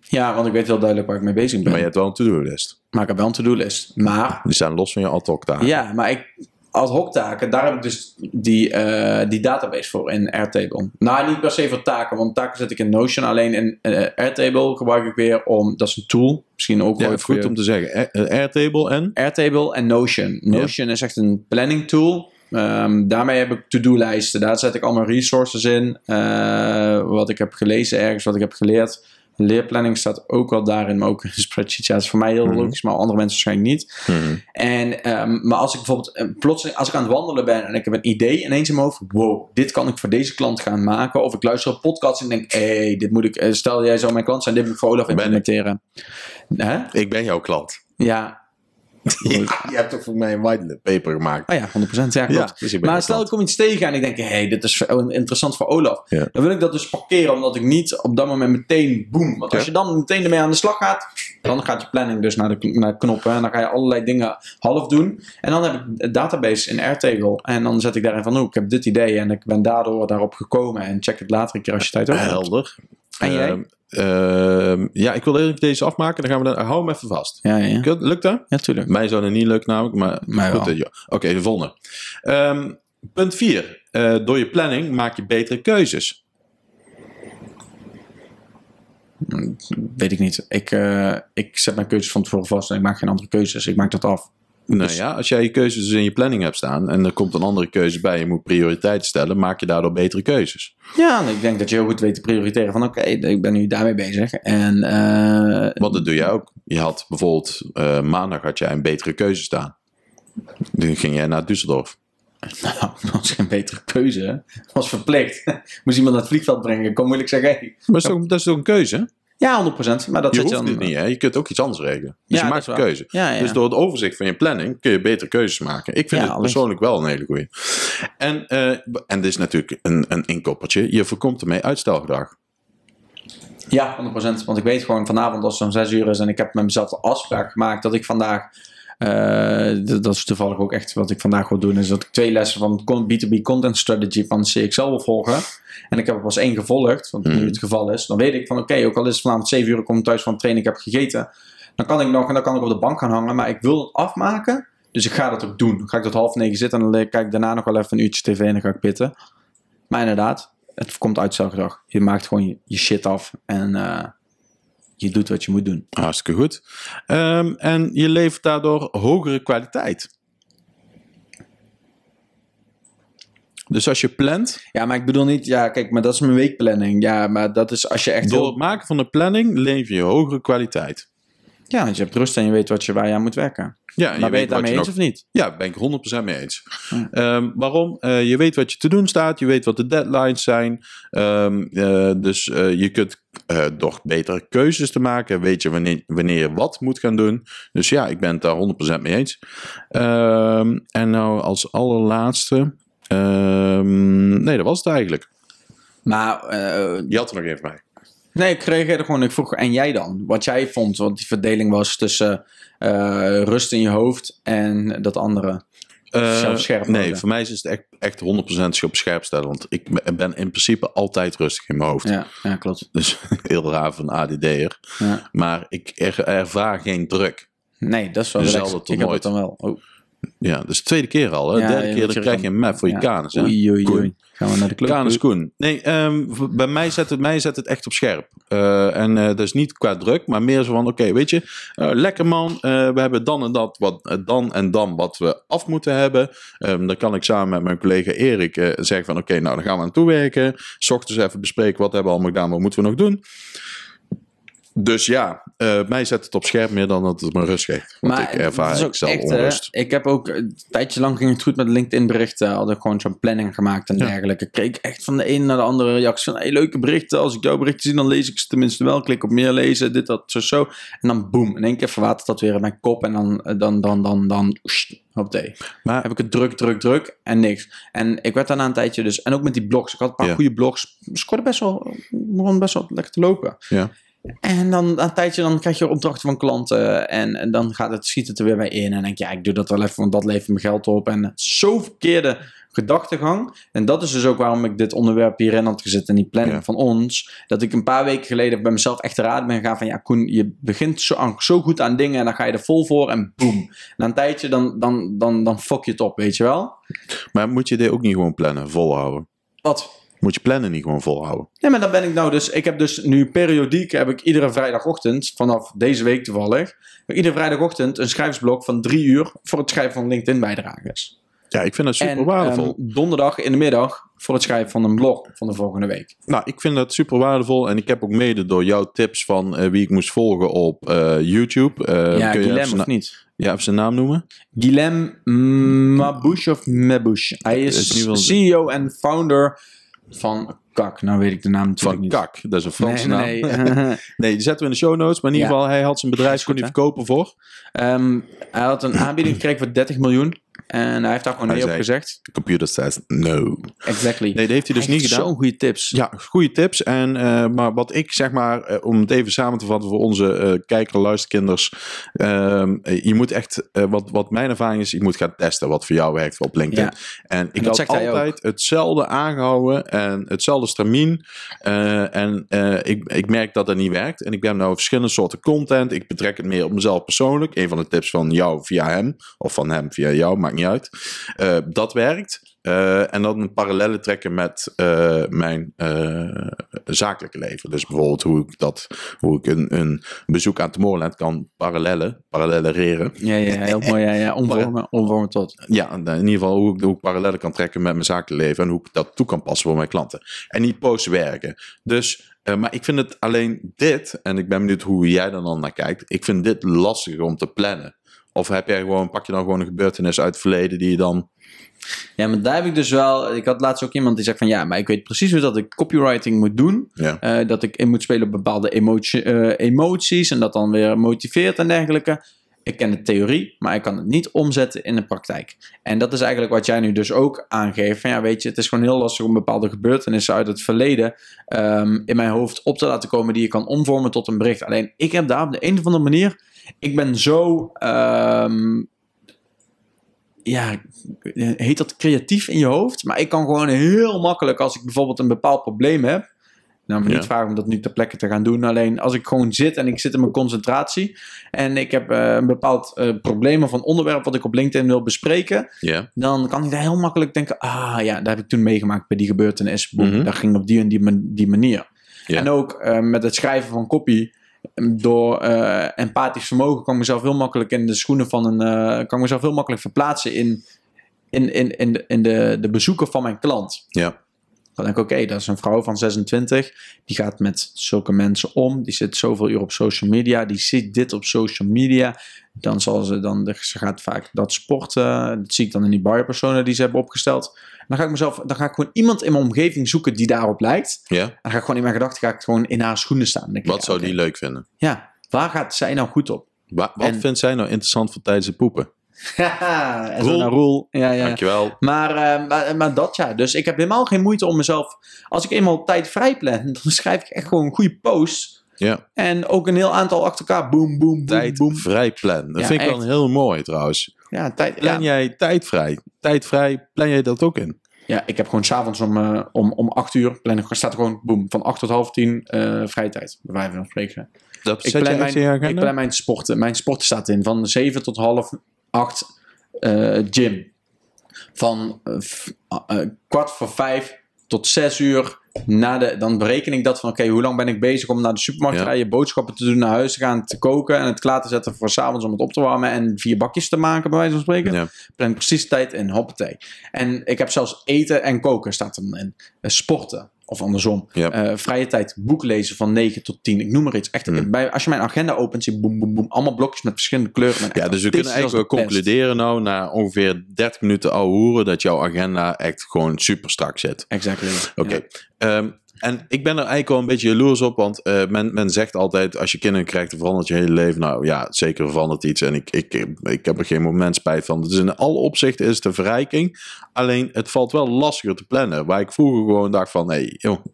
[SPEAKER 2] Ja, want ik weet wel duidelijk waar ik mee bezig ben.
[SPEAKER 3] Maar je hebt wel een to-do-list.
[SPEAKER 2] Maar ik heb wel een to-do-list. Maar,
[SPEAKER 3] Die staan los van je ad hoc taken.
[SPEAKER 2] ja, maar ik, ad hoc taken, daar heb ik dus die, eh, die database voor in Airtable. Nou, niet per se voor taken, want taken zet ik in Notion. Alleen in eh, Airtable gebruik ik weer om, dat is een tool. Misschien ook
[SPEAKER 3] Ja, is goed om te zeggen. Eh, Airtable en?
[SPEAKER 2] Airtable en Notion. Notion is echt een planning tool. Ehm, daarmee heb ik to-do-lijsten. Daar zet ik allemaal resources in. wat ik heb gelezen ergens, wat ik heb geleerd. Leerplanning staat ook wel daarin, maar ook in spreadsheets. Ja, dat is voor mij heel
[SPEAKER 3] Mhm.
[SPEAKER 2] logisch, maar andere mensen waarschijnlijk niet.
[SPEAKER 3] Mhm.
[SPEAKER 2] En, ehm, maar als ik bijvoorbeeld eh, plotseling, als ik aan het wandelen ben en ik heb een idee ineens in mijn hoofd, wow, dit kan ik voor deze klant gaan maken. Of ik luister op podcasts en denk, hé, hey, dit moet ik, eh, stel jij zou mijn klant zijn, dit moet ik voor Olaf
[SPEAKER 3] ik.
[SPEAKER 2] implementeren. Hè?
[SPEAKER 3] Ik ben jouw klant.
[SPEAKER 2] Ja. *laughs*
[SPEAKER 3] je hebt toch voor mij een white paper gemaakt?
[SPEAKER 2] Oh ja, 100%. Ja, klopt.
[SPEAKER 3] Ja, dus
[SPEAKER 2] Maar stel ik kom iets tegen en ik denk, hé, hey, dit is interessant voor Olaf.
[SPEAKER 3] Ja.
[SPEAKER 2] Dan wil ik dat dus parkeren, omdat ik niet op dat moment meteen boem. Want als
[SPEAKER 3] Ja.
[SPEAKER 2] je dan meteen ermee aan de slag gaat, dan gaat je planning dus naar de, naar de knoppen. En dan ga je allerlei dingen half doen. En dan heb ik een database in Airtable. En dan zet ik daarin van, oh, ik heb dit idee. En ik ben daardoor daarop gekomen. En check het later een keer als je tijd over hebt.
[SPEAKER 3] Helder.
[SPEAKER 2] En jij?
[SPEAKER 3] Ehm, ehm, ja, ik wil even deze afmaken. Dan gaan we dan, hou hem even vast.
[SPEAKER 2] Ja, ja, ja.
[SPEAKER 3] Lukt- dat?
[SPEAKER 2] Ja, tuurlijk.
[SPEAKER 3] Mij zou het niet lukken namelijk, maar
[SPEAKER 2] Mij
[SPEAKER 3] goed. eh. Oké, de volgende. Ehm, punt 4. door je planning maak je betere keuzes.
[SPEAKER 2] Weet ik niet. Ik, eh, ik zet mijn keuzes van tevoren vast en ik maak geen andere keuzes. Ik maak dat af.
[SPEAKER 3] Nou
[SPEAKER 2] Dus-
[SPEAKER 3] ja, als jij je keuzes dus in je planning hebt staan en er komt een andere keuze bij, je moet prioriteiten stellen, maak je daardoor betere keuzes.
[SPEAKER 2] Ja, ik denk dat je heel goed weet te prioriteren van oké, ik ben nu daarmee bezig. En eh,
[SPEAKER 3] Want dat doe jij ook. Je had bijvoorbeeld eh, maandag had jij een betere keuze staan. Toen ging jij naar Düsseldorf. *laughs*
[SPEAKER 2] nou, dat was geen betere keuze. hè. was verplicht. *laughs* Moest iemand naar het vliegveld brengen. Ik kon moeilijk zeggen, hey.
[SPEAKER 3] Maar dat is, toch, dat is toch een keuze?
[SPEAKER 2] Ja, 100%. Maar dat
[SPEAKER 3] Je hoeft niet, hè? Je kunt ook iets anders regelen. Dus
[SPEAKER 2] Ja,
[SPEAKER 3] je maakt een keuze.
[SPEAKER 2] Ja, ja.
[SPEAKER 3] Dus door het overzicht van je planning kun je betere keuzes maken. Ik vind
[SPEAKER 2] Ja,
[SPEAKER 3] het persoonlijk wel een hele goeie. En, eh, en dit is natuurlijk een, een inkoppertje. Je voorkomt ermee uitstelgedrag.
[SPEAKER 2] Ja, 100%. Want ik weet gewoon vanavond als het zo'n 6 uur is en ik heb met mezelf de afspraak gemaakt dat ik vandaag. Eh, dat is toevallig ook echt wat ik vandaag wil doen. Is dat ik twee lessen van con- B2B Content Strategy van CXL wil volgen. En ik heb er pas één gevolgd, want
[SPEAKER 3] Mhm.
[SPEAKER 2] nu het geval is. Dan weet ik van oké, ook al is het vanavond 7 uur, ik kom thuis van training, ik heb gegeten. Dan kan ik nog en dan kan ik op de bank gaan hangen. Maar ik wil het afmaken. Dus ik ga dat ook doen. Dan ga ik tot half negen zitten en dan kijk ik daarna nog wel even een uurtje tv en dan ga ik pitten. Maar inderdaad, het voorkomt uitstelgedrag. Je maakt gewoon je, je shit af en eh, je doet wat je moet doen.
[SPEAKER 3] Hartstikke goed. Ehm, en je levert daardoor hogere kwaliteit. Dus als je plant,
[SPEAKER 2] Ja, maar ik bedoel niet, ja, kijk, maar dat is mijn weekplanning. Ja, maar dat is als je echt.
[SPEAKER 3] door het maken van de planning lever je hogere kwaliteit.
[SPEAKER 2] Ja, want je hebt rust en je weet wat je, waar je aan moet werken.
[SPEAKER 3] Ja,
[SPEAKER 2] ben je
[SPEAKER 3] weet
[SPEAKER 2] het daarmee eens
[SPEAKER 3] nog-
[SPEAKER 2] of niet?
[SPEAKER 3] Ja, ben ik 100% mee eens.
[SPEAKER 2] Hm.
[SPEAKER 3] Ehm, waarom? Eh, je weet wat je te doen staat, je weet wat de deadlines zijn. Ehm, eh, dus eh, je kunt door betere keuzes te maken, weet je wanneer, wanneer je wat moet gaan doen. Dus ja, ik ben het daar 100% mee eens. Ehm, en nou als allerlaatste. nee, dat was het eigenlijk.
[SPEAKER 2] Maar,
[SPEAKER 3] Je had er nog van mij.
[SPEAKER 2] Nee, ik reageerde gewoon, ik vroeg, en jij dan? Wat jij vond, want die verdeling was tussen eh, rust in je hoofd en dat andere.
[SPEAKER 3] Eh,
[SPEAKER 2] Zelf scherp
[SPEAKER 3] nee, voor mij is het echt, echt 100% op scherp stellen. Want ik ben- in principe altijd rustig in mijn hoofd.
[SPEAKER 2] Ja, ja klopt.
[SPEAKER 3] Dus *laughs* heel raar van ADD'er.
[SPEAKER 2] Ja.
[SPEAKER 3] Maar ik er, ervaar geen druk.
[SPEAKER 2] Nee, dat is wel
[SPEAKER 3] tot
[SPEAKER 2] Ik heb het dan wel. Oh.
[SPEAKER 3] Ja, dat is de tweede keer al. Hè?
[SPEAKER 2] Ja,
[SPEAKER 3] derde keer dan krijg je een map voor je kanus. Hè?
[SPEAKER 2] Oei, oei, oei. Gaan we naar de club?
[SPEAKER 3] Kanus Koen. Nee, ehm, bij mij zet, het, mij zet het echt op scherp. Eh, en eh, dat is niet qua druk, maar meer zo van: oké, weet je, eh, lekker man. we hebben dan en dat, wat, dan en dan wat we af moeten hebben. Ehm, dan kan ik samen met mijn collega Erik zeggen: van oké, nou dan gaan we aan toewerken. S ochtends even bespreken wat hebben we allemaal gedaan, wat moeten we nog doen. Dus ja, eh, mij zet het op scherp meer dan dat het me rust geeft. Want ik ervaar
[SPEAKER 2] ook
[SPEAKER 3] zelf
[SPEAKER 2] echt, hè,
[SPEAKER 3] onrust.
[SPEAKER 2] Ik heb ook een tijdje lang ging het goed met LinkedIn berichten. Had ik gewoon zo'n planning gemaakt en
[SPEAKER 3] Ja.
[SPEAKER 2] dergelijke. Kreeg ik echt van de ene naar de andere reactie van hey, leuke berichten. Als ik jouw berichten zie, dan lees ik ze tenminste wel. Klik op meer lezen, dit, dat, zo, zo. En dan boem, in één keer verwatert dat weer in mijn kop. En dan, dan, dan, dan, dan, dan op thee.
[SPEAKER 3] Maar
[SPEAKER 2] Heb ik het druk, druk, druk en niks. En ik werd daarna een tijdje dus... En ook met die blogs. Ik had een paar
[SPEAKER 3] Ja.
[SPEAKER 2] goede blogs. Scoorde best wel... Begon best wel lekker te lopen.
[SPEAKER 3] ja.
[SPEAKER 2] En dan een tijdje dan krijg je opdrachten van klanten. En, en dan gaat het, schiet het er weer bij in. En dan denk je, ja, ik doe dat wel even, want dat levert me geld op. En zo verkeerde gedachtegang. En dat is dus ook waarom ik dit onderwerp hierin had gezet. En die planning
[SPEAKER 3] Ja.
[SPEAKER 2] van ons. Dat ik een paar weken geleden bij mezelf echt te raad ben gegaan van... Ja, Koen, je begint zo, zo goed aan dingen. En dan ga je er vol voor. En boem. Na een tijdje dan, dan, dan, dan fok je het op, weet je wel?
[SPEAKER 3] Maar moet je dit ook niet gewoon plannen, volhouden?
[SPEAKER 2] Wat?
[SPEAKER 3] Moet je plannen niet gewoon volhouden?
[SPEAKER 2] Ja, maar dan ben ik nou dus... Ik heb dus nu periodiek... heb ik iedere vrijdagochtend... vanaf deze week toevallig... iedere vrijdagochtend een schrijfsblok van drie uur... voor het schrijven van LinkedIn-bijdrages.
[SPEAKER 3] Ja, ik vind dat super
[SPEAKER 2] en
[SPEAKER 3] waardevol.
[SPEAKER 2] ehm, donderdag in de middag... voor het schrijven van een blog van de volgende week.
[SPEAKER 3] Nou, ik vind dat super waardevol. En ik heb ook mede door jouw tips van eh, wie ik moest volgen op eh, YouTube. eh,
[SPEAKER 2] ja,
[SPEAKER 3] kun je
[SPEAKER 2] of niet?
[SPEAKER 3] Ja, even zijn naam noemen?
[SPEAKER 2] Guilhem Mabouche of Mabouche. Hij
[SPEAKER 3] Is
[SPEAKER 2] CEO en founder van Kak. Nou weet ik de naam natuurlijk
[SPEAKER 3] Van
[SPEAKER 2] niet.
[SPEAKER 3] Kak. Dat is een Franse naam.
[SPEAKER 2] Nee,
[SPEAKER 3] Nee, *laughs*
[SPEAKER 2] nee.
[SPEAKER 3] die zetten we in de show notes. Maar in ieder
[SPEAKER 2] Ja.
[SPEAKER 3] geval, hij had zijn bedrijf, kon hij verkopen voor.
[SPEAKER 2] Ehm, hij had een *coughs* aanbieding gekregen voor 30 miljoen. En hij heeft daar gewoon
[SPEAKER 3] Hij
[SPEAKER 2] nee op gezegd.
[SPEAKER 3] De computer says no.
[SPEAKER 2] Exactly.
[SPEAKER 3] Nee, dat heeft hij dus niet gedaan.
[SPEAKER 2] Zo'n goede tips.
[SPEAKER 3] Ja, goede tips. En, eh, maar wat ik zeg maar, eh, om het even samen te vatten voor onze eh kijker, luisterkinders. ehm, eh, je moet echt, eh, wat, wat mijn ervaring is, je moet gaan testen wat voor jou werkt op LinkedIn.
[SPEAKER 2] Ja.
[SPEAKER 3] En ik
[SPEAKER 2] dat
[SPEAKER 3] had altijd hetzelfde aangehouden en hetzelfde stramien. Eh, en eh, ik, ik merk dat dat niet werkt. En ik ben nou verschillende soorten content. Ik betrek het meer op mezelf persoonlijk. Een van de tips van jou via hem, of van hem via jou, maakt niet uit. Eh, dat werkt. Eh, en dan een parallellen trekken met eh, mijn zakelijke leven. Dus bijvoorbeeld hoe ik, dat, hoe ik een, een bezoek aan Tomorrowland kan parallellen, parallellereren.
[SPEAKER 2] Ja, ja, heel mooi. Ja, ja. *laughs* Omvormen, omvormen tot.
[SPEAKER 3] Ja, in ieder geval hoe ik, hoe ik parallellen kan trekken met mijn zakelijke leven en hoe ik dat toe kan passen voor mijn klanten. En die posts werken. Dus, maar ik vind het alleen dit, en ik ben benieuwd hoe jij er dan naar kijkt, ik vind dit lastiger om te plannen. Of heb jij gewoon, pak je dan gewoon een gebeurtenis uit het verleden die je dan.
[SPEAKER 2] Ja, maar daar heb ik dus wel... Ik had laatst ook iemand die zegt van... Ja, maar ik weet precies hoe dat ik copywriting moet doen.
[SPEAKER 3] Ja,
[SPEAKER 2] Eh, dat ik in moet spelen op bepaalde emotie, eh, emoties. En dat dan weer motiveert en dergelijke. Ik ken de theorie, maar ik kan het niet omzetten in de praktijk. En dat is eigenlijk wat jij nu dus ook aangeeft. Van ja, weet je, het is gewoon heel lastig om bepaalde gebeurtenissen uit het verleden ehm, in mijn hoofd op te laten komen die je kan omvormen tot een bericht. Alleen ik heb daar op de een of andere manier, ik ben zo, ehm, ja, heet dat creatief in je hoofd? Maar ik kan gewoon heel makkelijk, als ik bijvoorbeeld een bepaald probleem heb, nou, me
[SPEAKER 3] Ja.
[SPEAKER 2] niet vragen om dat nu ter plekke te gaan doen. Alleen als ik gewoon zit en ik zit in mijn concentratie. En ik heb eh, een bepaald eh, probleem of een onderwerp wat ik op LinkedIn wil bespreken.
[SPEAKER 3] ja,
[SPEAKER 2] Dan kan ik daar heel makkelijk denken. Ah ja, daar heb ik toen meegemaakt bij die gebeurtenis.
[SPEAKER 3] Mhm.
[SPEAKER 2] Dat ging op die en die, man- die manier.
[SPEAKER 3] Ja.
[SPEAKER 2] En ook eh, met het schrijven van copy. Door eh, empathisch vermogen kan ik mezelf heel makkelijk in de schoenen van een. eh, kan ik mezelf heel makkelijk verplaatsen in, in, in, in, de, in de, de bezoeker van mijn klant.
[SPEAKER 3] ja,
[SPEAKER 2] Dan denk ik, oké, dat is een vrouw van 26. Die gaat met zulke mensen om. Die zit zoveel uur op social media. Die ziet dit op social media. Dan zal ze dan, ze gaat vaak dat sporten. Dat zie ik dan in die buyer-personen die ze hebben opgesteld. Dan ga ik mezelf, dan ga ik gewoon iemand in mijn omgeving zoeken die daarop lijkt.
[SPEAKER 3] ja.
[SPEAKER 2] Dan ga ik gewoon in mijn gedachten, ga ik gewoon in haar schoenen staan. Ik,
[SPEAKER 3] Wat
[SPEAKER 2] ja,
[SPEAKER 3] zou die leuk vinden?
[SPEAKER 2] Ja, waar gaat zij nou goed op?
[SPEAKER 3] Wa- wat
[SPEAKER 2] En-
[SPEAKER 3] vindt zij nou interessant voor tijdens het poepen? *laughs*
[SPEAKER 2] En zo
[SPEAKER 3] Roel.
[SPEAKER 2] naar Roel. Ja, ja.
[SPEAKER 3] Dankjewel.
[SPEAKER 2] Maar, eh, maar, maar dat ja, dus ik heb helemaal geen moeite om mezelf. Als ik eenmaal tijd vrij plan, *laughs* dan schrijf ik echt gewoon een goede post.
[SPEAKER 3] Ja,
[SPEAKER 2] En ook een heel aantal achter elkaar. Boom, boom, boom,
[SPEAKER 3] tijd
[SPEAKER 2] boom.
[SPEAKER 3] vrij plannen. Dat
[SPEAKER 2] Ja,
[SPEAKER 3] vind ik wel
[SPEAKER 2] echt.
[SPEAKER 3] een heel mooi trouwens.
[SPEAKER 2] Ja, tijd,
[SPEAKER 3] Plan
[SPEAKER 2] ja.
[SPEAKER 3] jij tijd vrij? Tijd vrij, plan jij dat ook in?
[SPEAKER 2] ja, ik heb gewoon s'avonds om, eh, om, om 8 uur. Plan ik, staat er gewoon boom, van 8 tot half 10 eh vrije tijd. Bij wijze van spreken.
[SPEAKER 3] Dat
[SPEAKER 2] Ik plan, mijn, ik plan mijn sporten. Mijn sporten staat in van 7 tot half 8 eh, gym. Van eh, eh, kwart voor 5 tot 6 uur. Na de, dan bereken ik dat van oké, hoe lang ben ik bezig om naar de supermarkt
[SPEAKER 3] Ja.
[SPEAKER 2] te rijden, boodschappen te doen, naar huis te gaan, te koken en het klaar te zetten voor s'avonds om het op te warmen en vier bakjes te maken, bij wijze van spreken.
[SPEAKER 3] Ja.
[SPEAKER 2] Plan precies tijd in, hoppatee. En ik heb zelfs eten en koken staat er in. Sporten, of andersom. Eh, vrije tijd, boek lezen van 9 tot 10. Ik noem maar iets. Echt,
[SPEAKER 3] Hmm.
[SPEAKER 2] bij, als je mijn agenda opent, zie je boem, boem, boem. Allemaal blokjes met verschillende kleuren. En
[SPEAKER 3] Ja, dus we kunnen eigenlijk concluderen nou na ongeveer 30 minuten ouwe hoeren dat jouw agenda echt gewoon super strak zit.
[SPEAKER 2] Exactly.
[SPEAKER 3] Oké.
[SPEAKER 2] Ja.
[SPEAKER 3] Ehm, en ik ben er eigenlijk wel een beetje jaloers op, want eh, men, men zegt altijd als je kinderen krijgt, dan verandert je hele leven. Nou ja, zeker verandert iets en ik, ik, ik heb er geen moment spijt van. Dus in alle opzichten is het een verrijking. Alleen het valt wel lastiger te plannen. Waar ik vroeger gewoon dacht van, hé hey, joh,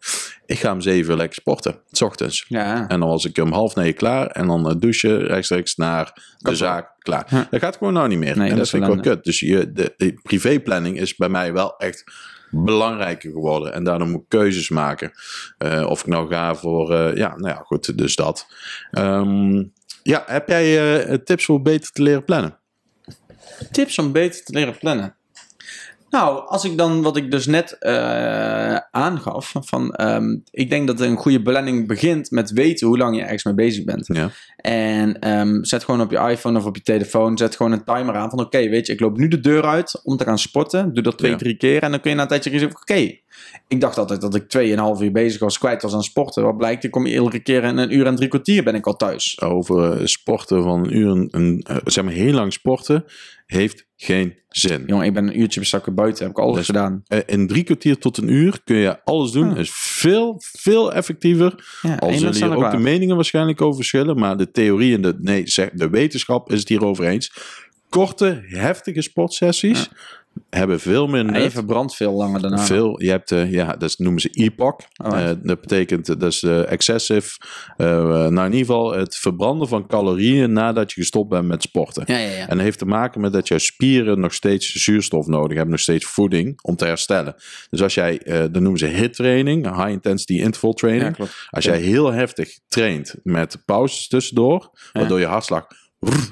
[SPEAKER 3] ik ga om zeven lekker sporten, s ochtends.
[SPEAKER 2] Ja.
[SPEAKER 3] En dan was ik om half negen klaar en dan eh, douchen rechtstreeks naar de zaak klaar. Dat gaat gewoon nou niet meer.
[SPEAKER 2] Nee,
[SPEAKER 3] en
[SPEAKER 2] dat
[SPEAKER 3] vind ik wel kut. Dus je, de, de privéplanning is bij mij wel echt belangrijker geworden. En daardoor moet ik keuzes maken. Eh, of ik nou ga voor, eh, ja, nou ja, goed, dus dat. Ehm, ja, heb jij eh, tips voor beter te leren plannen?
[SPEAKER 2] Tips om beter te leren plannen. Nou, als ik dan wat ik dus net eh, aangaf, van, ehm, ik denk dat een goede planning begint met weten hoe lang je ergens mee bezig bent.
[SPEAKER 3] Ja.
[SPEAKER 2] En ehm, zet gewoon op je iPhone of op je telefoon, zet gewoon een timer aan van oké, weet je, ik loop nu de deur uit om te gaan sporten. Doe dat twee,
[SPEAKER 3] Ja.
[SPEAKER 2] drie keer en dan kun je na een tijdje zeggen, oké, ik dacht altijd dat ik 2,5 uur bezig was, kwijt was aan sporten. Wat blijkt, ik kom iedere keer in een uur en drie kwartier ben ik al thuis.
[SPEAKER 3] Over eh, sporten van een uur, een, een, eh, zeg maar heel lang sporten, heeft geen zin.
[SPEAKER 2] Jongen, ik ben een uurtje bestakken buiten, heb ik alles
[SPEAKER 3] Dus-
[SPEAKER 2] gedaan.
[SPEAKER 3] Eh, in drie kwartier tot een uur kun je alles doen. Is veel, veel effectiever.
[SPEAKER 2] Ja,
[SPEAKER 3] Al zullen ook de meningen waarschijnlijk over verschillen. Maar de theorie en de, nee, zeg, de wetenschap is het hierover eens. Korte, heftige sportsessies hebben veel meer
[SPEAKER 2] En je verbrandt veel langer daarna.
[SPEAKER 3] Veel, je hebt, eh, ja, dat noemen ze EPOC.
[SPEAKER 2] Oh?
[SPEAKER 3] Eh, dat betekent, eh, dat is excessive, nou in ieder geval het verbranden van calorieën nadat je gestopt bent met sporten.
[SPEAKER 2] Ja, ja, ja.
[SPEAKER 3] En dat heeft te maken met dat jouw spieren nog steeds zuurstof nodig hebben, nog steeds voeding om te herstellen. Dus als jij, dat noemen ze HIT training, high intensity interval training.
[SPEAKER 2] Ja, klopt.
[SPEAKER 3] Als jij heel heftig traint met pauzes tussendoor, waardoor je hartslag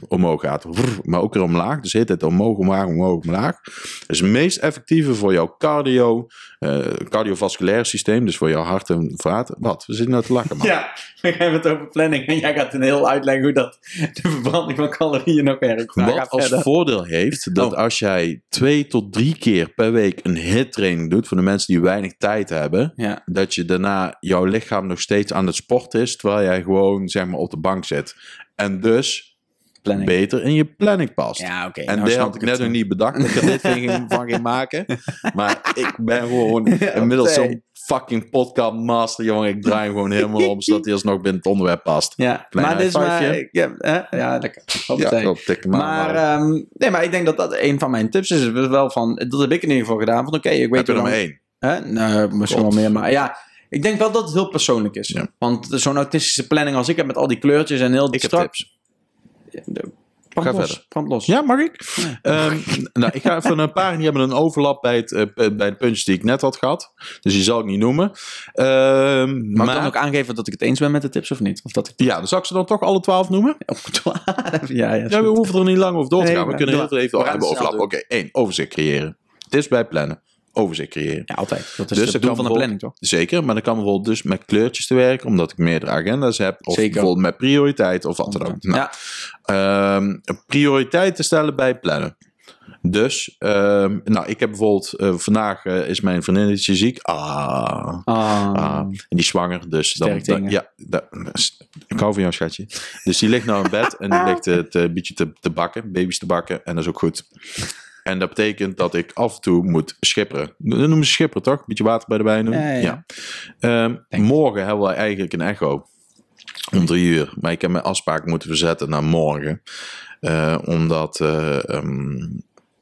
[SPEAKER 3] omhoog gaat, maar ook weer omlaag. Dus heet het omhoog, omlaag, omhoog, omlaag. Dat is het meest effectieve voor jouw cardio, eh cardiovasculaire systeem, dus voor jouw hart en vaat. Wat? We zitten nou te lachen, man. *laughs*
[SPEAKER 2] Ja, we hebben het over planning en jij gaat een heel uitleggen hoe dat de verbranding van calorieën nog werkt.
[SPEAKER 3] Wat als
[SPEAKER 2] verder.
[SPEAKER 3] voordeel heeft dat
[SPEAKER 2] Oh.
[SPEAKER 3] als jij twee tot drie keer per week een hit training doet voor de mensen die weinig tijd hebben,
[SPEAKER 2] Ja,
[SPEAKER 3] dat je daarna jouw lichaam nog steeds aan het sporten is, terwijl jij gewoon zeg maar op de bank zit. En dus
[SPEAKER 2] planning.
[SPEAKER 3] beter in je planning past.
[SPEAKER 2] Ja, oké.
[SPEAKER 3] En
[SPEAKER 2] nou snap
[SPEAKER 3] had ik net nog niet bedacht dat ik er dit ging, *laughs* van ging maken. Maar ik ben gewoon *laughs* inmiddels zo'n fucking podcast master, jongen. Ik draai hem gewoon helemaal om, zodat hij alsnog binnen het onderwerp past.
[SPEAKER 2] Ja,
[SPEAKER 3] Klein
[SPEAKER 2] maar dit is maar... Ja, hè? ja lekker.
[SPEAKER 3] Ja,
[SPEAKER 2] maar,
[SPEAKER 3] maar-
[SPEAKER 2] ehm, nee, maar ik denk dat dat een van mijn tips is. is wel van, dat heb ik in ieder geval gedaan. Van oké, ik weet
[SPEAKER 3] Heb je er maar één?
[SPEAKER 2] Hè? Nee, misschien wel meer. Maar ja, ik denk wel dat het heel persoonlijk is.
[SPEAKER 3] Ja.
[SPEAKER 2] Want zo'n autistische planning als ik heb met al die kleurtjes en heel
[SPEAKER 3] Ik heb tips.
[SPEAKER 2] Brand
[SPEAKER 3] Ga
[SPEAKER 2] los,
[SPEAKER 3] verder.
[SPEAKER 2] brand los.
[SPEAKER 3] Ja, mag ik? Ehm, nou, ik ga even een paar. Die hebben een overlap bij, het, eh, bij de punches die ik net had gehad. Dus die zal ik niet noemen. Ehm,
[SPEAKER 2] Mag
[SPEAKER 3] maar,
[SPEAKER 2] ik dan ook aangeven dat ik het eens ben met de tips of niet? Of dat ik...
[SPEAKER 3] Ja, dan zal ik ze dan toch alle twaalf noemen?
[SPEAKER 2] ja, ja,
[SPEAKER 3] Ja, we hoeven er niet lang over door te
[SPEAKER 2] Nee,
[SPEAKER 3] gaan. We
[SPEAKER 2] maar
[SPEAKER 3] kunnen heel even
[SPEAKER 2] maar. We
[SPEAKER 3] hebben
[SPEAKER 2] gaan het
[SPEAKER 3] overlap. Oké, één. Overzicht creëren. Tips bij plannen. Overzicht creëren.
[SPEAKER 2] Ja, altijd. Dat is
[SPEAKER 3] Dus
[SPEAKER 2] het doel van de planning, toch?
[SPEAKER 3] Zeker, maar dan kan bijvoorbeeld dus met kleurtjes te werken, omdat ik meerdere agenda's heb. Of
[SPEAKER 2] Zeker.
[SPEAKER 3] bijvoorbeeld met prioriteit of wat dan ook. Nou,
[SPEAKER 2] Ja,
[SPEAKER 3] Ehm, prioriteiten stellen bij plannen. Dus, ehm, nou, ik heb bijvoorbeeld, eh, vandaag eh, is mijn vriendinnetje ziek. Ah,
[SPEAKER 2] Ah,
[SPEAKER 3] ah, en die is zwanger, dus dan, dan- ja, dat- ik hou van jou, schatje. Dus die ligt nou in bed en die *laughs* ligt eh, te, een beetje te, te bakken, baby's te bakken, en dat is ook goed. En dat betekent dat ik af en toe moet schipperen. Dat noemen ze schipperen, toch? Beetje water bij de wijn doen.
[SPEAKER 2] Ja, ja, ja.
[SPEAKER 3] Ehm, morgen hebben we eigenlijk een echo. Om drie uur. Maar ik heb mijn afspraak moeten verzetten naar morgen. Eh, omdat eh, ehm,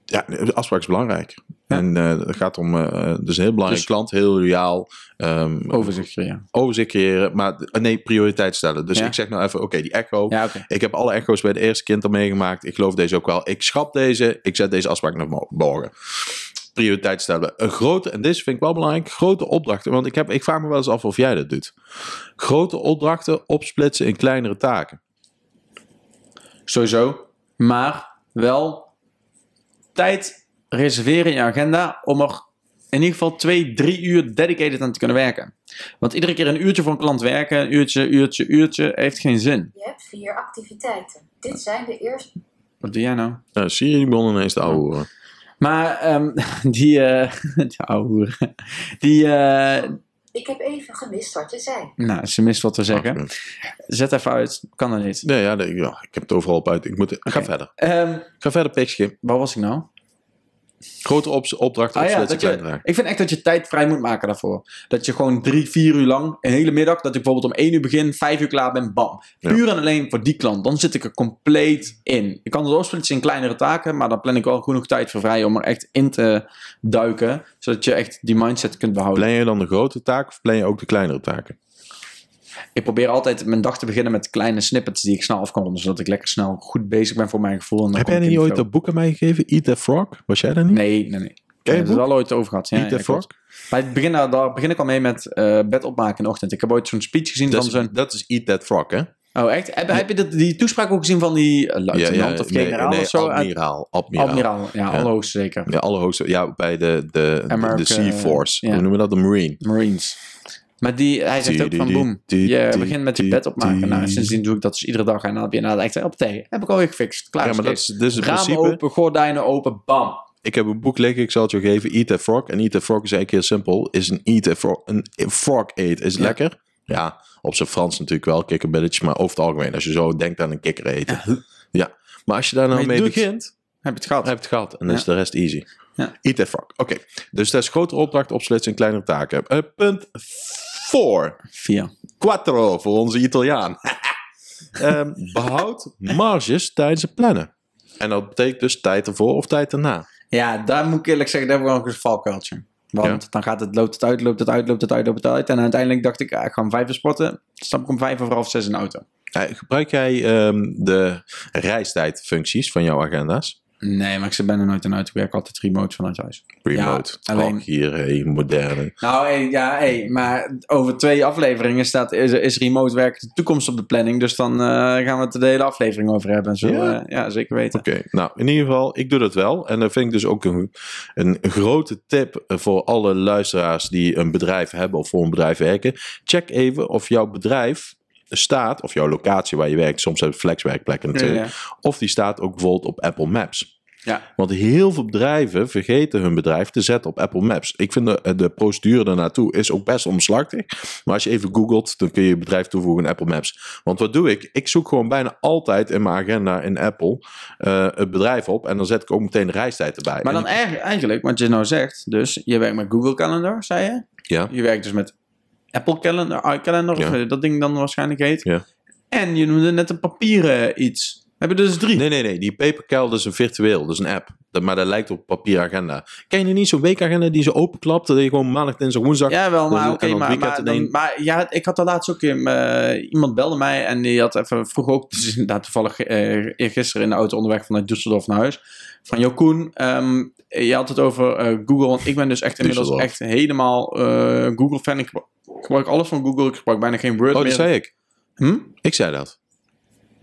[SPEAKER 3] ja, de afspraak is belangrijk.
[SPEAKER 2] Ja.
[SPEAKER 3] En eh, het gaat om, eh dus een heel belangrijk
[SPEAKER 2] Dus-
[SPEAKER 3] klant, heel loyaal. ehm,
[SPEAKER 2] overzicht creëren.
[SPEAKER 3] overzicht creëren, maar eh, nee, prioriteit stellen. Dus
[SPEAKER 2] Ja.
[SPEAKER 3] ik zeg nou even, oké, die echo.
[SPEAKER 2] Ja.
[SPEAKER 3] Ik heb alle echo's bij de eerste kind al meegemaakt. Ik geloof deze ook wel. Ik schrap deze. Ik zet deze afspraak naar mo- morgen. prioriteit stellen. Een grote, en deze vind ik wel belangrijk, grote opdrachten. Want ik, heb, ik vraag me wel eens af of jij dat doet. Grote opdrachten opsplitsen in kleinere taken.
[SPEAKER 2] Sowieso. Maar wel tijd reserveren in je agenda om er in ieder geval twee, drie uur dedicated aan te kunnen werken. Want iedere keer een uurtje voor een klant werken, een uurtje, uurtje, uurtje, heeft geen zin.
[SPEAKER 4] Je hebt vier activiteiten. Dit zijn de eerste.
[SPEAKER 2] Wat doe jij nou?
[SPEAKER 3] Nou, Siri die begon ineens te ouwe.
[SPEAKER 2] Maar ehm, *laughs* die, eh *laughs* die ouwe hoer. Die, eh,
[SPEAKER 4] Ik heb even gemist wat je zei.
[SPEAKER 2] nou, ze mist wat te zeggen. Zet even uit, kan er niet.
[SPEAKER 3] Nee, ja, nee, ja, ik heb het overal op uit. Ik moet, Ga
[SPEAKER 2] Oké.
[SPEAKER 3] verder.
[SPEAKER 2] Ehm,
[SPEAKER 3] Ga verder, Pixje.
[SPEAKER 2] waar was ik nou?
[SPEAKER 3] Grote op, opdrachten
[SPEAKER 2] Ah ja, dat je, ik vind echt dat je tijd vrij moet maken daarvoor. Dat je gewoon drie, vier uur lang, een hele middag, dat ik bijvoorbeeld om één uur begin, vijf uur klaar ben, bam.
[SPEAKER 3] Ja.
[SPEAKER 2] Puur en alleen voor die klant. Dan zit ik er compleet in. Ik kan het opsplitsen in kleinere taken, maar dan plan ik wel genoeg tijd voor vrij om er echt in te duiken. Zodat je echt die mindset kunt behouden.
[SPEAKER 3] Plan je dan de grote taak of plan je ook de kleinere taken?
[SPEAKER 2] Ik probeer altijd mijn dag te beginnen met kleine snippets die ik snel af kan ronden. Zodat ik lekker snel goed bezig ben voor mijn gevoel. En dan
[SPEAKER 3] Heb jij niet ooit dat boek aan mij gegeven? Eat the Frog? Was jij dat niet?
[SPEAKER 2] Nee, nee, nee.
[SPEAKER 3] Ken je
[SPEAKER 2] Ja,
[SPEAKER 3] het
[SPEAKER 2] dat is
[SPEAKER 3] boek?
[SPEAKER 2] wel ooit over gehad. Ja,
[SPEAKER 3] Eat the
[SPEAKER 2] ja,
[SPEAKER 3] Frog?
[SPEAKER 2] Bij het begin, daar, begin ik al mee met eh, bed opmaken in de ochtend. Ik heb ooit zo'n speech gezien
[SPEAKER 3] Dat
[SPEAKER 2] van
[SPEAKER 3] is,
[SPEAKER 2] zo'n...
[SPEAKER 3] dat is Eat That Frog, hè?
[SPEAKER 2] Oh, echt? Heb, heb je dat, die toespraak ook gezien van die eh, luitenant of generaal
[SPEAKER 3] nee,
[SPEAKER 2] of zo?
[SPEAKER 3] Admiraal. Admiraal.
[SPEAKER 2] Admiraal, ja, allerhoogste zeker.
[SPEAKER 3] Ja, allerhoogste. Ja, bij de, de, de,
[SPEAKER 2] America-
[SPEAKER 3] de Sea Force.
[SPEAKER 2] ja.
[SPEAKER 3] Hoe noemen we dat? De Marine.
[SPEAKER 2] Marines. Maar die, hij zegt ook van boem, je begint met je bed opmaken. Nou, sindsdien doe ik dat dus iedere dag. En dan heb je na echt op thee. Heb ik alweer gefixt. Klaar
[SPEAKER 3] Ja, maar dat is, is het
[SPEAKER 2] Ramen
[SPEAKER 3] principe.
[SPEAKER 2] open, gordijnen open, bam.
[SPEAKER 3] Ik heb een boek liggen, ik zal het je geven. Eat That Frog. En Eat That Frog is eigenlijk heel simpel. Is een Eat That Frog. Een frog eat is
[SPEAKER 2] Ja.
[SPEAKER 3] lekker. Ja, op zijn Frans natuurlijk wel, kikkerbilletjes. Maar over het algemeen, als je zo denkt aan een kikker eten. Ja. Maar als je daar nou
[SPEAKER 2] je
[SPEAKER 3] mee begint,
[SPEAKER 2] Heb je het gehad?
[SPEAKER 3] heb je het gehad. En dan
[SPEAKER 2] Ja.
[SPEAKER 3] is de rest easy.
[SPEAKER 2] Ja.
[SPEAKER 3] Eat That Frog. Oké, dus dat is grotere opdracht, opsplitsen in kleinere taken. Eh, punt 4.
[SPEAKER 2] Vier.
[SPEAKER 3] Quattro voor onze Italiaan. *laughs* Ehm, behoud marges tijdens het plannen. En dat betekent dus tijd ervoor of tijd erna.
[SPEAKER 2] Ja, daar moet ik eerlijk zeggen, daar heb ik wel een valkuiltje. Want dan gaat het, loopt het uit, loopt het uit, loopt het uit, loopt het uit. En uiteindelijk dacht ik, ja, ik ga om vijf uur sporten. Dan stap ik om vijf over half zes in de auto.
[SPEAKER 3] Eh, gebruik jij ehm, de reistijdfuncties van jouw agenda's?
[SPEAKER 2] Nee, maar ik zit bijna nooit in de auto. Ik werk altijd remote vanuit huis.
[SPEAKER 3] Remote,
[SPEAKER 2] Ja, alleen-
[SPEAKER 3] hier, hey, moderne.
[SPEAKER 2] Nou, hey, ja, hey, maar over twee afleveringen staat, is, is remote werk de toekomst op de planning. Dus dan eh, gaan we het er de hele aflevering over hebben. Zo,
[SPEAKER 3] Ja?
[SPEAKER 2] ja. ja, zeker weten.
[SPEAKER 3] Oké, nou in ieder geval, ik doe dat wel. En dat vind ik dus ook een, een grote tip voor alle luisteraars die een bedrijf hebben of voor een bedrijf werken. Check even of jouw bedrijf staat, of jouw locatie waar je werkt, soms heb je flexwerkplekken natuurlijk,
[SPEAKER 2] Ja,
[SPEAKER 3] of die staat ook bijvoorbeeld op Apple Maps.
[SPEAKER 2] Ja.
[SPEAKER 3] Want heel veel bedrijven vergeten hun bedrijf te zetten op Apple Maps. Ik vind de, de procedure daarnaartoe is ook best omslachtig. Maar als je even googelt, dan kun je je bedrijf toevoegen in Apple Maps. Want wat doe ik? Ik zoek gewoon bijna altijd in mijn agenda in Apple eh, het bedrijf op. En dan zet ik ook meteen de reistijd erbij.
[SPEAKER 2] Maar dan eigenlijk, eigenlijk, wat je nou zegt, dus je werkt met Google Calendar, zei je?
[SPEAKER 3] Ja.
[SPEAKER 2] Je werkt dus met Apple Calendar, iCalendar, of
[SPEAKER 3] Ja.
[SPEAKER 2] dat ding dan waarschijnlijk heet.
[SPEAKER 3] Ja.
[SPEAKER 2] En je noemde net een papieren iets. We hebben dus drie.
[SPEAKER 3] Nee, nee, nee. Die Papercal is een virtueel. Dat is een app. Dat, maar dat lijkt op papieragenda. Ken je niet zo'n weekagenda die zo openklapt? Dat je gewoon maandag, dinsdag, woensdag...
[SPEAKER 2] Ja, wel, maar
[SPEAKER 3] Dus-
[SPEAKER 2] oké, maar, maar, dan, ja, ik had daar laatst ook in, eh, iemand belde mij en die had even vroeg ook, dus inderdaad toevallig eh gisteren in de auto onderweg vanuit Düsseldorf naar huis, van Jo Koen, ehm, je had het over eh, Google, want ik ben dus echt inmiddels echt helemaal eh, Google fan. Ik ik gebruik alles van Google, ik gebruik bijna geen Word
[SPEAKER 3] Oh, dat
[SPEAKER 2] meer.
[SPEAKER 3] zei ik.
[SPEAKER 2] Hm?
[SPEAKER 3] Ik zei dat.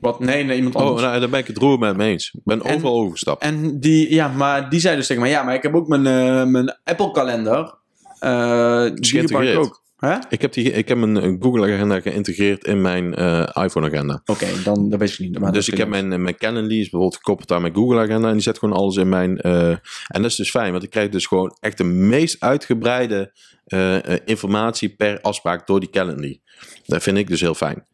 [SPEAKER 2] Wat? Nee, nee, iemand
[SPEAKER 3] Oh,
[SPEAKER 2] anders.
[SPEAKER 3] nou, daar ben ik het roer met me eens. Ik ben
[SPEAKER 2] En-
[SPEAKER 3] overal overgestapt.
[SPEAKER 2] En die, ja, maar die zei dus tegen mij, ja, maar ik heb ook mijn, eh, mijn Apple kalender. eh die gebruik ik ook.
[SPEAKER 3] Ik heb, die, ik heb een, Google-agenda geïnteresseerd in mijn eh, iPhone-agenda.
[SPEAKER 2] Oké, dan dat weet ik niet. Maar
[SPEAKER 3] Dus ik heb mijn, mijn Calendly is bijvoorbeeld gekoppeld aan mijn Google-agenda. En die zet gewoon alles in mijn... eh, en dat is dus fijn, want ik krijg dus gewoon echt de meest uitgebreide eh, informatie per afspraak door die Calendly. Dat vind ik dus heel fijn.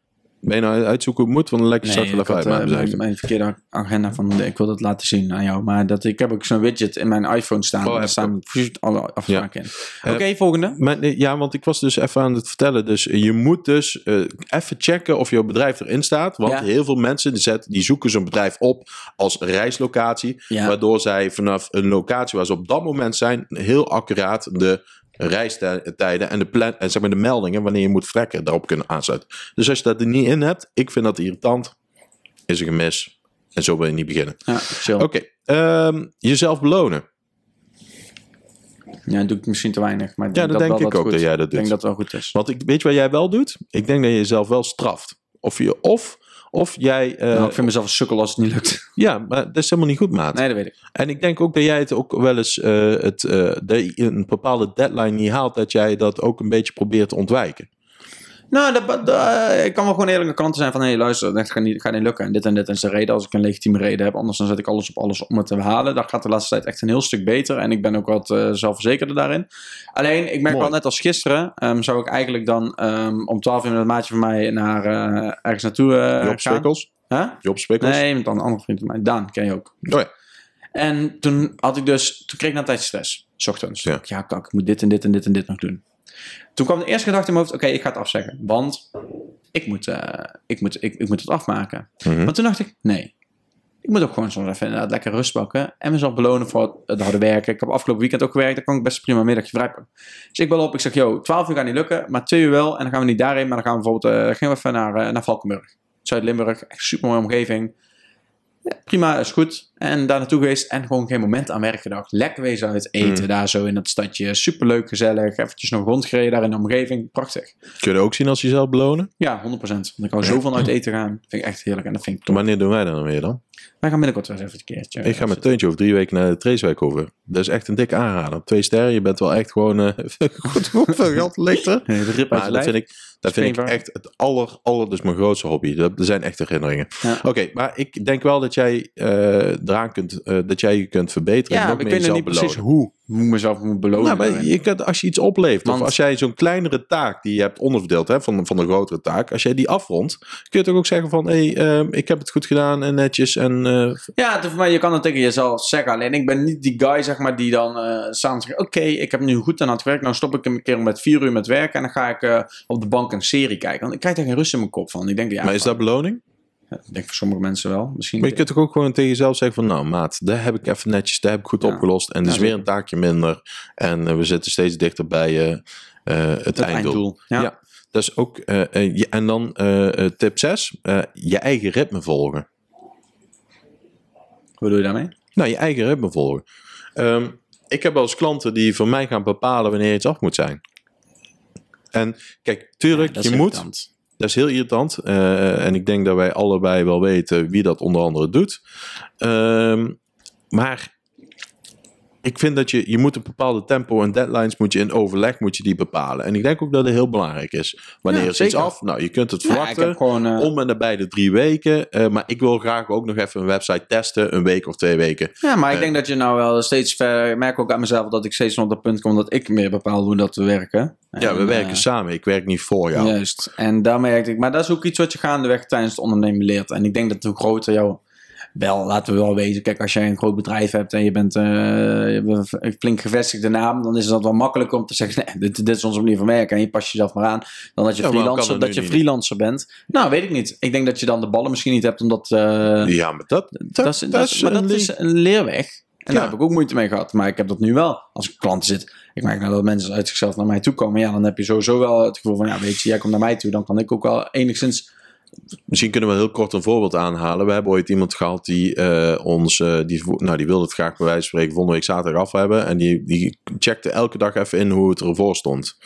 [SPEAKER 3] Ben je nou uitzoeken hoe het moet? Want dan je
[SPEAKER 2] Nee,
[SPEAKER 3] even
[SPEAKER 2] had,
[SPEAKER 3] uit.
[SPEAKER 2] eh,
[SPEAKER 3] Maar
[SPEAKER 2] mijn, mijn verkeerde agenda van ik wil dat laten zien aan jou. Maar dat, ik heb ook zo'n widget in mijn iPhone staan.
[SPEAKER 3] Oh,
[SPEAKER 2] daar staan alle afspraken in.
[SPEAKER 3] Eh,
[SPEAKER 2] Oké, volgende.
[SPEAKER 3] Maar, ja, want ik was dus even aan het vertellen. Dus je moet dus eh, even checken of jouw bedrijf erin staat. Want
[SPEAKER 2] Ja.
[SPEAKER 3] heel veel mensen die, zetten, die zoeken zo'n bedrijf op als reislocatie.
[SPEAKER 2] Ja.
[SPEAKER 3] Waardoor zij vanaf een locatie waar ze op dat moment zijn... heel accuraat de reistijden en de, plan, en zeg maar de meldingen... wanneer je moet vertrekken, daarop kunnen aansluiten. Dus als je dat er niet in hebt, ik vind dat irritant. Is een gemis. En zo wil je niet beginnen.
[SPEAKER 2] Ja.
[SPEAKER 3] Oké, ehm, jezelf belonen.
[SPEAKER 2] Ja, dat doe ik misschien te weinig. Maar ik
[SPEAKER 3] Ja, dan denk
[SPEAKER 2] wel
[SPEAKER 3] ik ook
[SPEAKER 2] goed-
[SPEAKER 3] dat jij dat
[SPEAKER 2] Ik denk
[SPEAKER 3] doet.
[SPEAKER 2] dat het wel goed is.
[SPEAKER 3] Want ik, weet je wat jij wel doet? Ik denk dat je jezelf wel straft. Of, je, of, of jij... eh,
[SPEAKER 2] nou, ik vind mezelf een sukkel als het niet lukt. *laughs*
[SPEAKER 3] Ja, maar dat is helemaal niet goed, maat.
[SPEAKER 2] Nee, dat weet ik.
[SPEAKER 3] En ik denk ook dat jij het ook wel eens... eh, het, eh, dat je een bepaalde deadline niet haalt... dat jij dat ook een beetje probeert te ontwijken.
[SPEAKER 2] Nou, dat, dat, eh, ik kan wel gewoon eerlijk aan kanten zijn van... hé, hey, luister, dat gaat niet, gaat niet lukken. En dit en dit is de reden als ik een legitieme reden heb. Anders dan zet ik alles op alles om het te behalen. Dat gaat de laatste tijd echt een heel stuk beter. En ik ben ook wat eh, zelfverzekerder daarin. Alleen, ik merk
[SPEAKER 3] Mooi.
[SPEAKER 2] wel net als gisteren... ehm, zou ik eigenlijk dan ehm, om 12 uur met een maatje van mij... naar eh, ergens naartoe eh
[SPEAKER 3] Job
[SPEAKER 2] gaan.
[SPEAKER 3] Spikkels?
[SPEAKER 2] Huh?
[SPEAKER 3] Job Spikkels?
[SPEAKER 2] Nee, met een andere vriend van mij. Daan, ken je ook.
[SPEAKER 3] Oh ja.
[SPEAKER 2] En toen had ik dus, toen kreeg ik na een tijd stress. 's ochtends.
[SPEAKER 3] Ja.
[SPEAKER 2] Ja. kak, ik moet dit en dit en dit en dit nog doen. Toen kwam de eerste gedachte in mijn hoofd, oké, ik ga het afzeggen. Want ik moet, eh, ik moet, ik, ik moet het afmaken.
[SPEAKER 3] Mhm.
[SPEAKER 2] Maar toen dacht ik, nee. Ik moet ook gewoon soms even inderdaad lekker rust pakken. En mezelf belonen voor het harde werken. Ik heb afgelopen weekend ook gewerkt. Dan kan ik best prima middagje vrij pakken. Dus ik bel op. Ik zeg, yo, 12 uur gaat niet lukken. Maar 2 uur wel. En dan gaan we niet daarheen. Maar dan gaan we bijvoorbeeld eh, gaan we even naar, eh, naar Valkenburg. Zuid-Limburg. Echt super mooie omgeving. Ja, prima, is goed. En daar naartoe geweest en gewoon geen moment aan werk gedacht. Lekker wezen uit eten
[SPEAKER 3] Mm.
[SPEAKER 2] daar zo in dat stadje. Superleuk, gezellig. Eventjes nog rondgereden daar in de omgeving. Prachtig.
[SPEAKER 3] Kun je ook zien als jezelf belonen?
[SPEAKER 2] Ja, 100%. Want ik hou zo van uit eten gaan. Vind ik echt heerlijk en dat vind ik top.
[SPEAKER 3] Wanneer doen wij dan weer dan?
[SPEAKER 2] Wij gaan binnenkort wel eens even een keertje.
[SPEAKER 3] Ik ga met Teuntje over drie weken naar de Traceweek over. Dat is echt een dikke aanrader. Twee sterren, je bent wel echt gewoon eh *laughs* goed hoeveel geld ligt er.
[SPEAKER 2] Nee, de rip uit
[SPEAKER 3] Maar dat vind ik, dat vind ik echt het aller, aller, dus mijn grootste hobby. Dat, er zijn echte herinneringen.
[SPEAKER 2] Ja.
[SPEAKER 3] Oké, maar ik denk wel dat jij eh eraan kunt, eh, dat jij je kunt verbeteren.
[SPEAKER 2] Ja,
[SPEAKER 3] en ook
[SPEAKER 2] maar ik weet niet precies
[SPEAKER 3] belonen.
[SPEAKER 2] Hoe ik mezelf moet belonen.
[SPEAKER 3] Nou, je kunt, als je iets oplevert,
[SPEAKER 2] Want-
[SPEAKER 3] of als jij zo'n kleinere taak die je hebt onderverdeeld hè, van, van een grotere taak, als jij die afrondt, kun je toch ook zeggen van, hé, hey, ehm, ik heb het goed gedaan en netjes en eh,
[SPEAKER 2] Ja, het- maar je kan het tegen jezelf zeggen. Alleen ik ben niet die guy, zeg maar, die dan eh samen zegt... Oké, ik heb nu goed aan het werk. Nou stop ik een keer met vier uur met werken. En dan ga ik eh, op de bank een serie kijken. Want ik krijg daar geen rust in mijn kop van. Ik denk, ja,
[SPEAKER 3] maar is dat beloning?
[SPEAKER 2] Ik denk voor sommige mensen wel. Misschien
[SPEAKER 3] Maar je kunt toch ook gewoon tegen jezelf zeggen van, nou maat, daar heb ik even netjes, daar heb ik goed
[SPEAKER 2] Ja.
[SPEAKER 3] opgelost en er is
[SPEAKER 2] Ja,
[SPEAKER 3] weer een taakje minder en eh, we zitten steeds dichter bij eh, eh, het,
[SPEAKER 2] het
[SPEAKER 3] einddoel.
[SPEAKER 2] einddoel. Ja.
[SPEAKER 3] Ja. Dat is ook, je- en dan tip 6, je eigen ritme volgen.
[SPEAKER 2] Wat doe je daarmee?
[SPEAKER 3] Nou, je eigen ritme volgen. Ehm, ik heb wel eens klanten die voor mij gaan bepalen wanneer iets af moet zijn. En kijk, tuurlijk, je moet. Dat is heel irritant. eh, en ik denk dat wij allebei wel weten wie dat onder andere doet. Ehm, maar ik vind dat je, je moet een bepaalde tempo en deadlines moet je in overleg moet je die bepalen. En ik denk ook dat het heel belangrijk is. Wanneer
[SPEAKER 2] Ja,
[SPEAKER 3] is iets af? Nou, je kunt het verwachten.
[SPEAKER 2] gewoon... eh,
[SPEAKER 3] om en nabij de drie weken. eh, maar ik wil graag ook nog even een website testen. Een week of twee weken.
[SPEAKER 2] Ja, maar ik
[SPEAKER 3] Eh.
[SPEAKER 2] denk dat je nou wel steeds ver... Ik merk ook aan mezelf dat ik steeds op dat punt kom dat ik meer bepaal hoe dat we werken.
[SPEAKER 3] Ja, we
[SPEAKER 2] En,
[SPEAKER 3] werken samen. Ik werk niet voor jou.
[SPEAKER 2] Juist. En daar merkte ik... Maar dat is ook iets wat je gaandeweg tijdens het ondernemen leert. En ik denk dat hoe groter jouw... Wel, laten we wel wezen. Kijk, als jij een groot bedrijf hebt en je bent eh, een flink gevestigde naam, dan is dat wel makkelijker om te zeggen: *laughs* nee, dit, dit is onze manier van werken en je past jezelf maar aan. Dan dat je,
[SPEAKER 3] Ja,
[SPEAKER 2] freelancer,
[SPEAKER 3] dat
[SPEAKER 2] je
[SPEAKER 3] niet?
[SPEAKER 2] freelancer bent. Nou, weet ik niet. Ik denk dat je dan de ballen misschien niet hebt, omdat. eh,
[SPEAKER 3] Ja, maar dat, dat,
[SPEAKER 2] dat is, dat is- maar
[SPEAKER 3] een
[SPEAKER 2] dat is een leerweg. En
[SPEAKER 3] Ja.
[SPEAKER 2] daar heb ik ook moeite mee gehad. Maar ik heb dat nu wel. Als ik klant zit. Ik merk nou dat mensen uit zichzelf naar mij toe komen. Ja, dan heb je sowieso wel het gevoel van... Ja, weet je, jij komt naar mij toe. Dan kan ik ook wel enigszins...
[SPEAKER 3] Misschien kunnen we heel kort een voorbeeld aanhalen. We hebben ooit iemand gehad die eh, ons, eh, die, nou, die wilde het graag bij wijze van spreken volgende week zaterdag af hebben. En die, die checkte elke dag even in hoe het ervoor stond.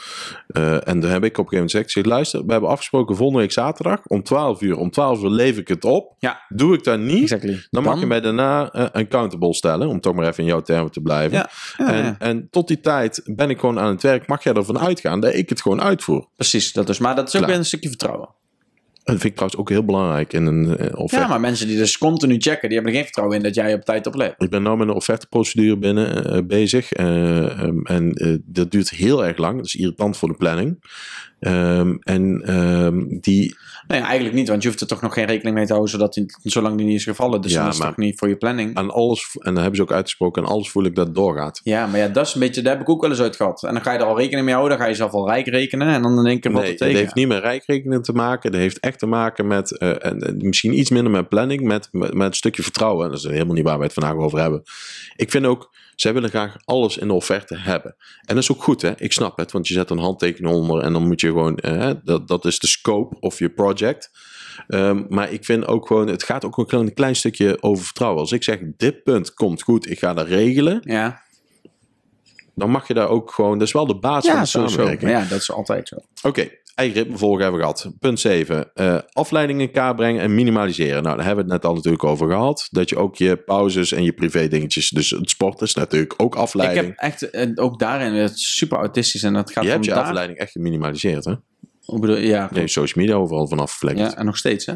[SPEAKER 3] Eh, en dan heb ik op een gegeven moment gezegd, zeg, luister, we hebben afgesproken volgende week zaterdag om 12 uur. Om 12 uur lever ik het op.
[SPEAKER 2] Ja.
[SPEAKER 3] Doe ik dat niet,
[SPEAKER 2] Exactly.
[SPEAKER 3] dan mag je mij daarna eh, accountable stellen. Om toch maar even in jouw termen te blijven.
[SPEAKER 2] Ja, ja,
[SPEAKER 3] en,
[SPEAKER 2] ja.
[SPEAKER 3] en tot die tijd ben ik gewoon aan het werk. Mag jij ervan uitgaan dat ik het gewoon uitvoer?
[SPEAKER 2] Precies, dat is. Maar dat is ook
[SPEAKER 3] Klaar.
[SPEAKER 2] weer een stukje vertrouwen.
[SPEAKER 3] Dat vind ik trouwens ook heel belangrijk in een eh, offerte.
[SPEAKER 2] Ja, maar mensen die dus continu checken... die hebben er geen vertrouwen in dat jij op tijd oplevert.
[SPEAKER 3] Ik ben nu met een offerteprocedure binnen eh, bezig. eh, ehm, en dat duurt heel erg lang. Dat is irritant voor de planning. Ehm, en ehm, die,
[SPEAKER 2] Nee, eigenlijk niet. Want je hoeft er toch nog geen rekening mee te houden... Zodat die, zolang die niet is gevallen. Dus
[SPEAKER 3] Ja,
[SPEAKER 2] dan is toch niet voor je planning.
[SPEAKER 3] aan alles, en dat hebben ze ook uitgesproken, aan alles voel ik dat het doorgaat.
[SPEAKER 2] Ja, maar ja, dat is een beetje... Daar heb ik ook wel eens uit gehad. En dan ga je er al rekening mee houden. Dan ga je zelf al rijk rekenen. En dan één keer valt
[SPEAKER 3] Nee,
[SPEAKER 2] het
[SPEAKER 3] het
[SPEAKER 2] tegen.
[SPEAKER 3] heeft niet met rijkrekening te maken. Dat heeft echt te maken met, eh, en, en misschien iets minder met planning, met, met, met een stukje vertrouwen. En dat is helemaal niet waar we het vandaag over hebben. Ik vind ook, zij willen graag alles in de offerte hebben. En dat is ook goed, hè? Ik snap het, want je zet een handtekening onder en dan moet je gewoon, eh, dat, dat is de scope of je project. Ehm, maar ik vind ook gewoon, het gaat ook een klein, stukje over vertrouwen. Als ik zeg, dit punt komt goed, ik ga dat regelen.
[SPEAKER 2] Ja,
[SPEAKER 3] dan mag je daar ook gewoon... Dat is wel de basis van de samenwerking.
[SPEAKER 2] Maar ja, dat is altijd zo.
[SPEAKER 3] Oké, eigen ritme volgen hebben we gehad. Punt 7. eh afleiding in kaart brengen en minimaliseren. Nou, daar hebben we het net al natuurlijk over gehad. Dat je ook je pauzes en je privé dingetjes... Dus het sport is natuurlijk ook
[SPEAKER 2] Ik
[SPEAKER 3] afleiding.
[SPEAKER 2] heb echt ook daarin super autistisch en dat gaat
[SPEAKER 3] je hebt je
[SPEAKER 2] daar...
[SPEAKER 3] afleiding echt geminimaliseerd, hè?
[SPEAKER 2] Hoe bedoel? Ja,
[SPEAKER 3] Nee, social media overal vanaf geflikkerd.
[SPEAKER 2] ja, en nog steeds hè.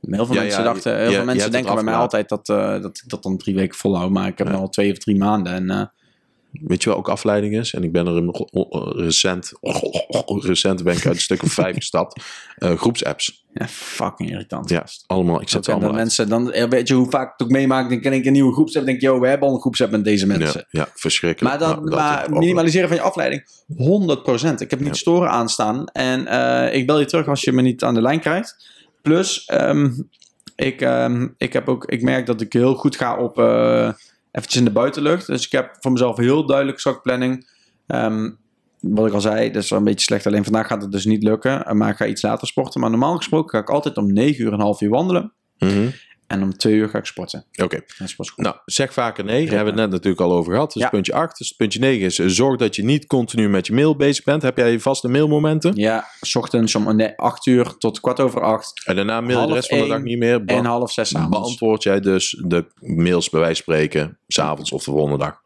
[SPEAKER 2] Heel veel
[SPEAKER 3] Ja,
[SPEAKER 2] mensen
[SPEAKER 3] ja,
[SPEAKER 2] dachten, heel
[SPEAKER 3] je
[SPEAKER 2] veel mensen denken bij mij altijd dat, eh, dat ik dat dan drie weken volhoud, maar ik heb
[SPEAKER 3] Ja.
[SPEAKER 2] nu al twee of drie maanden en eh,
[SPEAKER 3] Weet je wel ook afleiding is? En ik ben er een- recent, *laughs* recent ben ik uit een stuk of vijf gestapt. Eh, groepsapps.
[SPEAKER 2] ja, fucking irritant.
[SPEAKER 3] Ja, allemaal. Ik zet
[SPEAKER 2] dat
[SPEAKER 3] allemaal uit.
[SPEAKER 2] mensen dan, eh, weet je hoe vaak ik het ook meemaak, dan ken ik een nieuwe groepsapp, denk yo, we hebben al een groepsapp met deze mensen.
[SPEAKER 3] Ja, ja, verschrikkelijk.
[SPEAKER 2] Maar, dan,
[SPEAKER 3] Nou,
[SPEAKER 2] maar minimaliseren van je afleiding, 100%. Ik heb niet
[SPEAKER 3] Ja.
[SPEAKER 2] storen aanstaan. En eh, ik bel je terug als je me niet aan de lijn krijgt. Plus, ehm, ik, ehm, ik, heb ook, ik merk dat ik heel goed ga op eventjes in de buitenlucht. Dus ik heb voor mezelf heel duidelijk zakplanning. Ehm wat ik al zei, dat is wel een beetje slecht. Alleen vandaag gaat het dus niet lukken. eh, Maar ik ga iets later sporten. Maar normaal gesproken ga ik altijd om 9 uur en een half uur wandelen.
[SPEAKER 3] Mhm.
[SPEAKER 2] En om 2 uur ga ik sporten.
[SPEAKER 3] Oké,
[SPEAKER 2] goed.
[SPEAKER 3] nou zeg vaker nee. Daar hebben we het net natuurlijk al over gehad. Dus
[SPEAKER 2] Ja.
[SPEAKER 3] puntje 8. Dus puntje 9 is eh, zorg dat je niet continu met je mail bezig bent. Heb jij vaste mailmomenten?
[SPEAKER 2] Ja, s ochtends om nee, 8 uur tot kwart over 8.
[SPEAKER 3] En daarna mail je de rest van de dag niet meer.
[SPEAKER 2] En half zes avonds.
[SPEAKER 3] beantwoord jij dus de mails bij wijze van spreken, s'avonds of de volgende dag.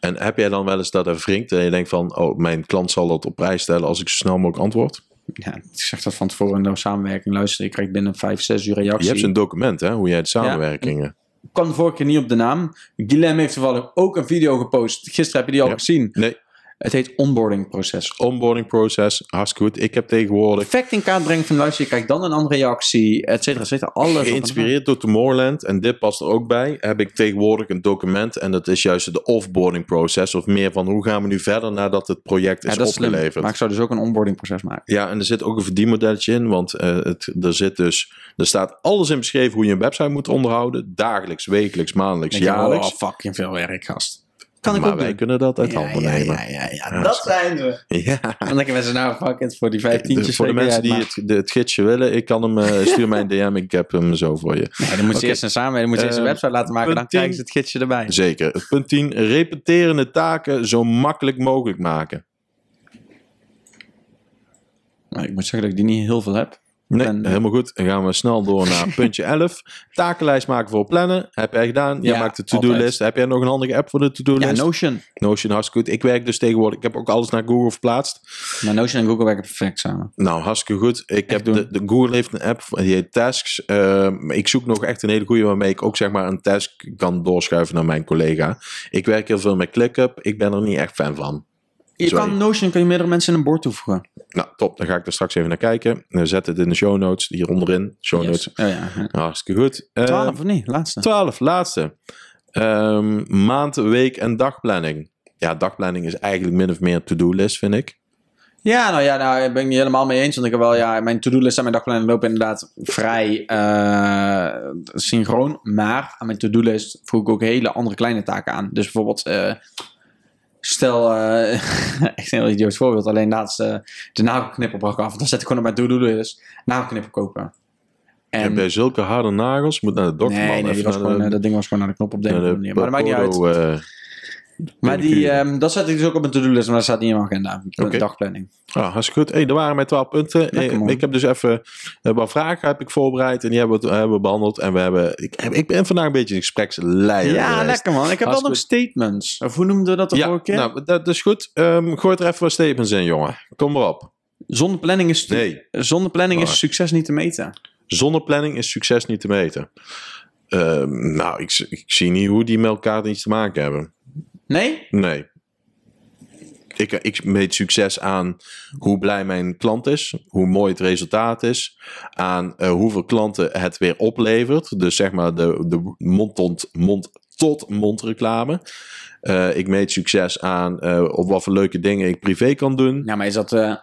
[SPEAKER 3] En heb jij dan wel eens dat er wringt en je denkt van, oh, mijn klant zal dat op prijs stellen als ik zo snel mogelijk antwoord?
[SPEAKER 2] Ja, ik zeg dat van tevoren in de samenwerking. Luister, ik krijg binnen 5, 6 uur reactie.
[SPEAKER 3] Je hebt zo'n document, hè, hoe jij de samenwerkingen...
[SPEAKER 2] Ik kwam de vorige keer niet op de naam. Guillem heeft toevallig ook een video gepost. Gisteren heb je die al
[SPEAKER 3] Ja.
[SPEAKER 2] gezien.
[SPEAKER 3] Nee,
[SPEAKER 2] Het heet onboarding proces.
[SPEAKER 3] onboarding process, hartstikke goed. Ik heb tegenwoordig,
[SPEAKER 2] Perfect in kaart brengen van luister, je krijgt dan een andere reactie, et cetera, et cetera. Alles
[SPEAKER 3] geïnspireerd door Tomorrowland, en dit past er ook bij, heb ik tegenwoordig een document en dat is juist de offboarding process, of meer van hoe gaan we nu verder nadat het project
[SPEAKER 2] Ja,
[SPEAKER 3] is opgeleverd.
[SPEAKER 2] Maar ik zou dus ook een onboarding proces maken.
[SPEAKER 3] Ja, en er zit ook een verdienmodelletje in, want eh, het, er zit dus, er staat alles in beschreven hoe je een website moet onderhouden, dagelijks, wekelijks, maandelijks,
[SPEAKER 2] Denk je,
[SPEAKER 3] jaarlijks.
[SPEAKER 2] Oh, fucking veel werk, gast. Kan ik
[SPEAKER 3] maar
[SPEAKER 2] ook
[SPEAKER 3] wij
[SPEAKER 2] doen.
[SPEAKER 3] kunnen dat uit handen
[SPEAKER 2] ja,
[SPEAKER 3] nemen.
[SPEAKER 2] ja, ja, ja, dat zijn ze.
[SPEAKER 3] Ja.
[SPEAKER 2] Dan denken mensen, nou, fuck it, voor die vijftientjes.
[SPEAKER 3] voor de mensen die het, de, het gidsje willen, ik kan hem, eh, *laughs* stuur mij een DM, ik heb hem zo voor je.
[SPEAKER 2] dan moet je eerst een samenwerking, dan moet je eerst een
[SPEAKER 3] Eh,
[SPEAKER 2] website laten maken, dan krijgen ze het gidsje erbij.
[SPEAKER 3] Zeker. Punt 10. Repeterende taken zo makkelijk mogelijk maken.
[SPEAKER 2] Nou, ik moet zeggen dat ik die niet heel veel heb.
[SPEAKER 3] Nee,
[SPEAKER 2] En,
[SPEAKER 3] helemaal goed. Dan gaan we snel door naar *laughs* puntje 11. Takenlijst maken voor plannen. Heb jij gedaan. Jij
[SPEAKER 2] Ja,
[SPEAKER 3] maakt de to-do-list. Heb jij nog een handige app voor de
[SPEAKER 2] Ja,
[SPEAKER 3] to-do-list?
[SPEAKER 2] Notion.
[SPEAKER 3] Notion, hartstikke goed. Ik werk dus tegenwoordig. Ik heb ook alles naar Google verplaatst.
[SPEAKER 2] Maar Notion en Google werken perfect samen.
[SPEAKER 3] Nou, hartstikke goed. Ik heb de, de Google heeft een app, die heet Tasks. Ehm, ik zoek nog echt een hele goede waarmee ik ook zeg maar een task kan doorschuiven naar mijn collega. Ik werk heel veel met ClickUp. Ik ben er niet echt fan van.
[SPEAKER 2] Je
[SPEAKER 3] Sorry.
[SPEAKER 2] kan Notion kun je meerdere mensen in een bord toevoegen.
[SPEAKER 3] Nou, top. Dan ga ik er straks even naar kijken. Dan zet het in de show notes, hier onderin. Show
[SPEAKER 2] Yes.
[SPEAKER 3] notes.
[SPEAKER 2] Oh, ja. ja.
[SPEAKER 3] Hartstikke goed. Eh,
[SPEAKER 2] 12 of niet? Laatste.
[SPEAKER 3] 12, laatste. Ehm, maand, week en dagplanning. Ja, dagplanning is eigenlijk min of meer to-do-list, vind ik.
[SPEAKER 2] Ja, nou ja, nou, daar ben ik niet helemaal mee eens. Want ik heb wel, ja, mijn to-do-list en mijn dagplanning lopen inderdaad vrij eh, synchroon. Maar aan mijn to-do-list voeg ik ook hele andere kleine taken aan. Dus bijvoorbeeld, eh, stel, eh, *laughs* echt een heel idioot voorbeeld. Alleen laatst eh, de nagelknipper brak af. Dan zet ik gewoon op mijn to-do-list nagelknipper kopen.
[SPEAKER 3] En bij zulke harde nagels moet naar de dokter.
[SPEAKER 2] nee, nee die was gewoon, eh, dat ding was gewoon naar de knop op de
[SPEAKER 3] de.
[SPEAKER 2] Maar dat maakt niet uit. Maar die, ehm, dat zet ik dus ook op mijn to-do-list, maar dat staat niet in mijn agenda. Dagplanning.
[SPEAKER 3] Ah, hartstikke goed. Hey, er waren mijn 12 punten.
[SPEAKER 2] Lekker,
[SPEAKER 3] Eh, ik heb dus even eh, wat vragen heb ik voorbereid en die hebben we, hebben we behandeld. En we hebben, ik, ik ben vandaag een beetje een gespreksleider
[SPEAKER 2] Ja, lekker man. Ik heb wel nog statements. Of hoe noemden we dat de
[SPEAKER 3] Ja,
[SPEAKER 2] vorige keer?
[SPEAKER 3] nou, dat is goed. Ehm, gooi er even wat statements in, jongen. Kom maar op.
[SPEAKER 2] Zonder planning is,
[SPEAKER 3] Nee.
[SPEAKER 2] zonder planning is succes niet te meten.
[SPEAKER 3] Zonder planning is succes niet te meten. Ehm, nou, ik, ik zie niet hoe die met elkaar iets te maken hebben.
[SPEAKER 2] Nee?
[SPEAKER 3] Nee. Ik, ik meet succes aan hoe blij mijn klant is, hoe mooi het resultaat is, aan eh, hoeveel klanten het weer oplevert. Dus zeg maar de, de mond-tot-mond reclame. Eh, ik meet succes aan eh, op wat voor leuke dingen ik privé kan doen.
[SPEAKER 2] Ja, maar is dat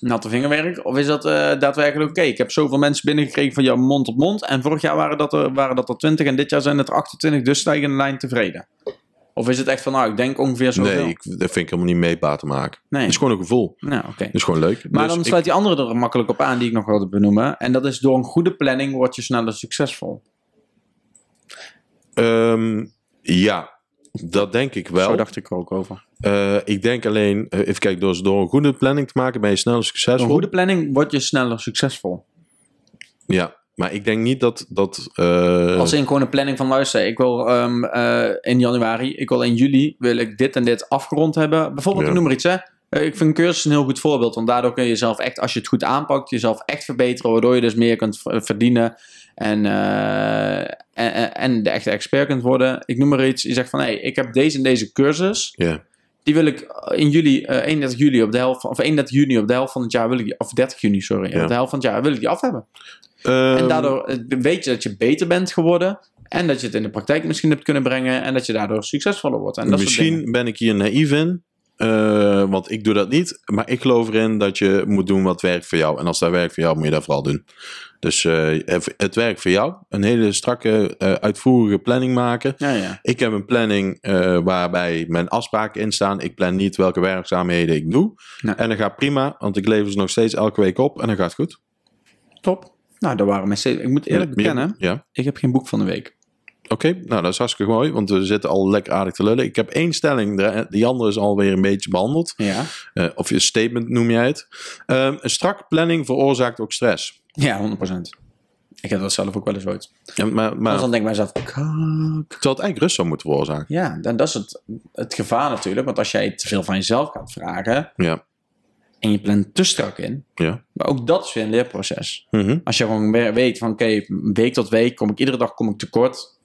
[SPEAKER 2] natte vingerwerk? Of is dat daadwerkelijk oké? Ik heb zoveel mensen binnengekregen van jouw mond op mond. En vorig jaar waren dat, er, waren dat er 20 en dit jaar zijn het er 28. Dus sta je in de lijn tevreden. Of is het echt van, nou, ik denk ongeveer zoveel?
[SPEAKER 3] Nee, ik, dat vind ik helemaal niet meetbaar te maken.
[SPEAKER 2] Nee.
[SPEAKER 3] Het is gewoon een gevoel.
[SPEAKER 2] Nou, oké.
[SPEAKER 3] Het is gewoon leuk.
[SPEAKER 2] Maar
[SPEAKER 3] Dus
[SPEAKER 2] dan
[SPEAKER 3] ik-
[SPEAKER 2] sluit die andere er makkelijk op aan die ik nog wilde benoemen. En dat is door een goede planning word je sneller succesvol.
[SPEAKER 3] Ehm, ja, Dat denk ik wel.
[SPEAKER 2] Zo dacht ik er ook over.
[SPEAKER 3] Eh, ik denk alleen, eh, even kijken, door, door een goede planning te maken ben je sneller succesvol.
[SPEAKER 2] Een goede planning word je sneller succesvol.
[SPEAKER 3] Ja, maar ik denk niet dat... dat eh,
[SPEAKER 2] Als in gewoon een planning van luister, ik wil ehm, eh, in januari, ik wil in juli, wil ik dit en dit afgerond hebben. Bijvoorbeeld,
[SPEAKER 3] Ja.
[SPEAKER 2] ik noem maar iets hè. Eh, Ik vind een cursus een heel goed voorbeeld, want daardoor kun je jezelf echt, als je het goed aanpakt, jezelf echt verbeteren, waardoor je dus meer kunt verdienen en, en, en- de echte expert kunt worden. Ik noem maar iets, je zegt van, hé, hey, ik heb deze en deze cursus,
[SPEAKER 3] Ja.
[SPEAKER 2] die wil ik in juli, eh 31 juli op de helft, of 31 juni op de helft van het jaar wil ik die, of 30 juni, sorry,
[SPEAKER 3] Ja.
[SPEAKER 2] op de helft van het jaar wil ik die af hebben.
[SPEAKER 3] Ehm,
[SPEAKER 2] En daardoor eh, weet je dat je beter bent geworden. En dat je het in de praktijk misschien hebt kunnen brengen. En dat je daardoor succesvoller wordt. En dat.
[SPEAKER 3] Misschien ben ik hier naïef in. eh, want ik doe dat niet. Maar ik geloof erin dat je moet doen wat werkt voor jou. En als dat werkt voor jou, moet je dat vooral doen. Dus eh, het werkt voor jou. Een hele strakke, uitvoerige planning maken.
[SPEAKER 2] Ja, ja.
[SPEAKER 3] Ik heb een planning waarbij mijn afspraken in staan. Ik plan niet welke werkzaamheden ik doe. En dat gaat prima, want ik lever ze nog steeds elke week op. En dat gaat goed.
[SPEAKER 2] Top. Nou, daar waren mijn. Ik moet eerlijk bekennen,
[SPEAKER 3] Ja.
[SPEAKER 2] ik heb geen boek van de week.
[SPEAKER 3] Oké, nou dat is hartstikke mooi, want we zitten al lekker aardig te lullen. Ik heb één stelling, de- die andere is alweer een beetje behandeld.
[SPEAKER 2] Ja.
[SPEAKER 3] Eh, of je statement noem jij het. Ehm, een strakke planning veroorzaakt ook stress.
[SPEAKER 2] Ja, 100%. Ik heb dat zelf ook wel eens ooit.
[SPEAKER 3] Ja, maar, maar
[SPEAKER 2] dan denk ik bij mezelf, kak.
[SPEAKER 3] terwijl het eigenlijk rust zou moeten veroorzaken.
[SPEAKER 2] Ja, dan, dat is het, het gevaar natuurlijk. Want als jij te veel van jezelf gaat vragen.
[SPEAKER 3] Ja,
[SPEAKER 2] En je plant te strak in.
[SPEAKER 3] ja.
[SPEAKER 2] Maar ook dat is weer een leerproces.
[SPEAKER 3] Mhm.
[SPEAKER 2] Als je gewoon we- weet van oké, week tot week kom ik iedere dag kom ik tekort.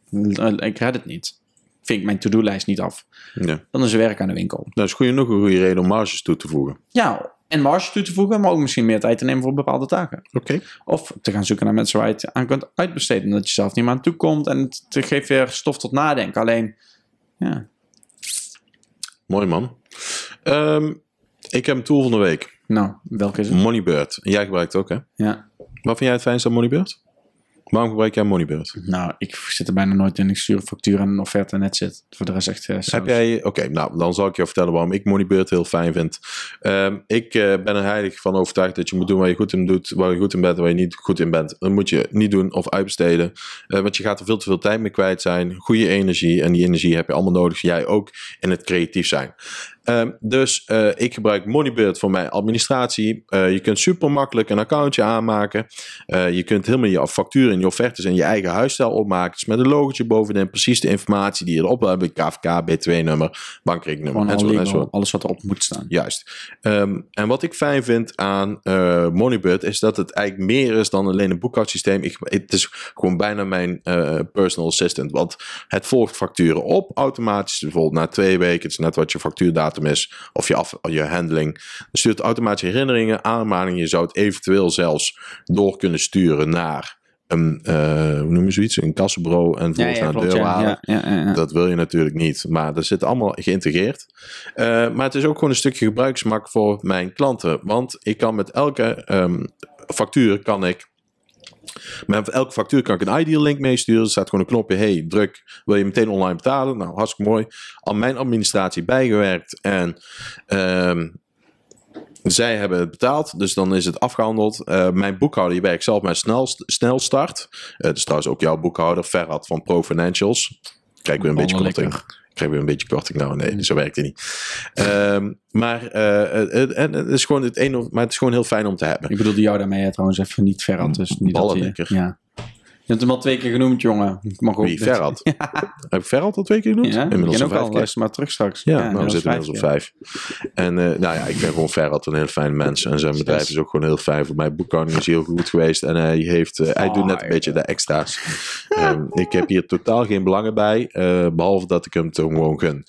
[SPEAKER 2] Ik red het niet. Vind ik mijn to-do-lijst niet af.
[SPEAKER 3] ja.
[SPEAKER 2] Dan is er werk aan de winkel.
[SPEAKER 3] Dat is goed nog een goede reden om marges toe te voegen.
[SPEAKER 2] Ja, en marge toe te voegen, maar ook misschien meer tijd te nemen voor bepaalde taken.
[SPEAKER 3] Oké.
[SPEAKER 2] Of te gaan zoeken naar mensen waar je het aan kunt uitbesteden. Dat je zelf niet meer aan toe komt. En het, het geeft weer stof tot nadenken. Alleen, ja,
[SPEAKER 3] Mooi man. Ehm, ik heb een tool van de week.
[SPEAKER 2] nou, welke is het?
[SPEAKER 3] Moneybird. En jij gebruikt het ook hè?
[SPEAKER 2] Ja,
[SPEAKER 3] Wat vind jij het fijnste aan Moneybird? Waarom gebruik jij Moneybird?
[SPEAKER 2] nou, ik zit er bijna nooit in. Ik stuur een factuur en een offerte en net zit. Voor de rest echt uh,
[SPEAKER 3] Heb jij, oké, nou dan zal ik je vertellen waarom ik Moneybird heel fijn vind. Ehm, ik eh, ben er heilig van overtuigd dat je moet doen waar je goed in doet, waar je goed in bent, waar je niet goed in bent. Dat moet je niet doen of uitbesteden, Eh, want je gaat er veel te veel tijd mee kwijt zijn. Goede energie en die energie heb je allemaal nodig. Jij ook in het creatief zijn. Ehm, dus eh, ik gebruik Moneybird voor mijn administratie. Eh, je kunt super makkelijk een accountje aanmaken. Eh, je kunt helemaal je facturen en je offertes en je eigen huisstijl opmaken. Dus met een logotje bovenin, precies de informatie die je erop wil hebben. KVK, B2-nummer, bankrekeningnummer enzovoort.
[SPEAKER 2] legal,
[SPEAKER 3] enzovoort.
[SPEAKER 2] alles wat erop moet staan.
[SPEAKER 3] Juist. Ehm, en wat ik fijn vind aan Moneybird is dat het eigenlijk meer is dan alleen een boekhoudsysteem. Ik, het is gewoon bijna mijn personal assistant. Want het volgt facturen op automatisch. Bijvoorbeeld na twee weken, het is net wat je factuurdatum is. Of je, af, je handling. Dan stuurt automatisch herinneringen, aanmaningen. Je zou het eventueel zelfs door kunnen sturen naar een, eh, hoe noem je zoiets? Een kassenbureau en volgens naar de
[SPEAKER 2] klopt,
[SPEAKER 3] deur
[SPEAKER 2] ja,
[SPEAKER 3] halen.
[SPEAKER 2] ja.
[SPEAKER 3] Dat wil je natuurlijk niet. Maar dat zit allemaal geïntegreerd. Eh, maar het is ook gewoon een stukje gebruiksgemak voor mijn klanten. Want ik kan met elke ehm, factuur kan ik. Met elke factuur kan ik een ideal link meesturen. Er staat gewoon een knopje. Hey, druk. Wil je meteen online betalen? Nou, hartstikke mooi. Al mijn administratie bijgewerkt. En ehm, zij hebben het betaald, dus dan is het afgehandeld. Eh, mijn boekhouder, die werkt zelf met snel, snelstart. Uh, dat is trouwens ook jouw boekhouder, Ferhat van Pro Financials. Krijg weer een beetje
[SPEAKER 2] Oh,
[SPEAKER 3] korting. Ik weer een beetje korting. Nou, nee, zo werkt het niet. Ehm, maar eh, het, is gewoon het een, maar het is gewoon heel fijn om te hebben.
[SPEAKER 2] Ik bedoelde jou daarmee trouwens even niet Ferrat. Dus niet dat je,
[SPEAKER 3] Ballenlekker.
[SPEAKER 2] ja. Je hebt hem al twee keer genoemd, jongen. Ik mag ook
[SPEAKER 3] Wie, Ferhat? *laughs* Heb ik Ferhat al twee keer genoemd?
[SPEAKER 2] Ja,
[SPEAKER 3] Inmiddels
[SPEAKER 2] ik ken
[SPEAKER 3] al
[SPEAKER 2] ook
[SPEAKER 3] vijf
[SPEAKER 2] al.
[SPEAKER 3] keer.
[SPEAKER 2] Luister maar terug straks.
[SPEAKER 3] Ja, nou, we zitten inmiddels op vijf. En eh, nou ja, ik vind gewoon Ferhat een heel fijn mens. En zijn bedrijf is ook gewoon heel fijn. Voor mij boekhouding is heel goed geweest. En hij, heeft, eh, hij doet net een beetje de extra's. Ehm, ik heb hier totaal geen belangen bij. eh, behalve dat ik hem gewoon gun.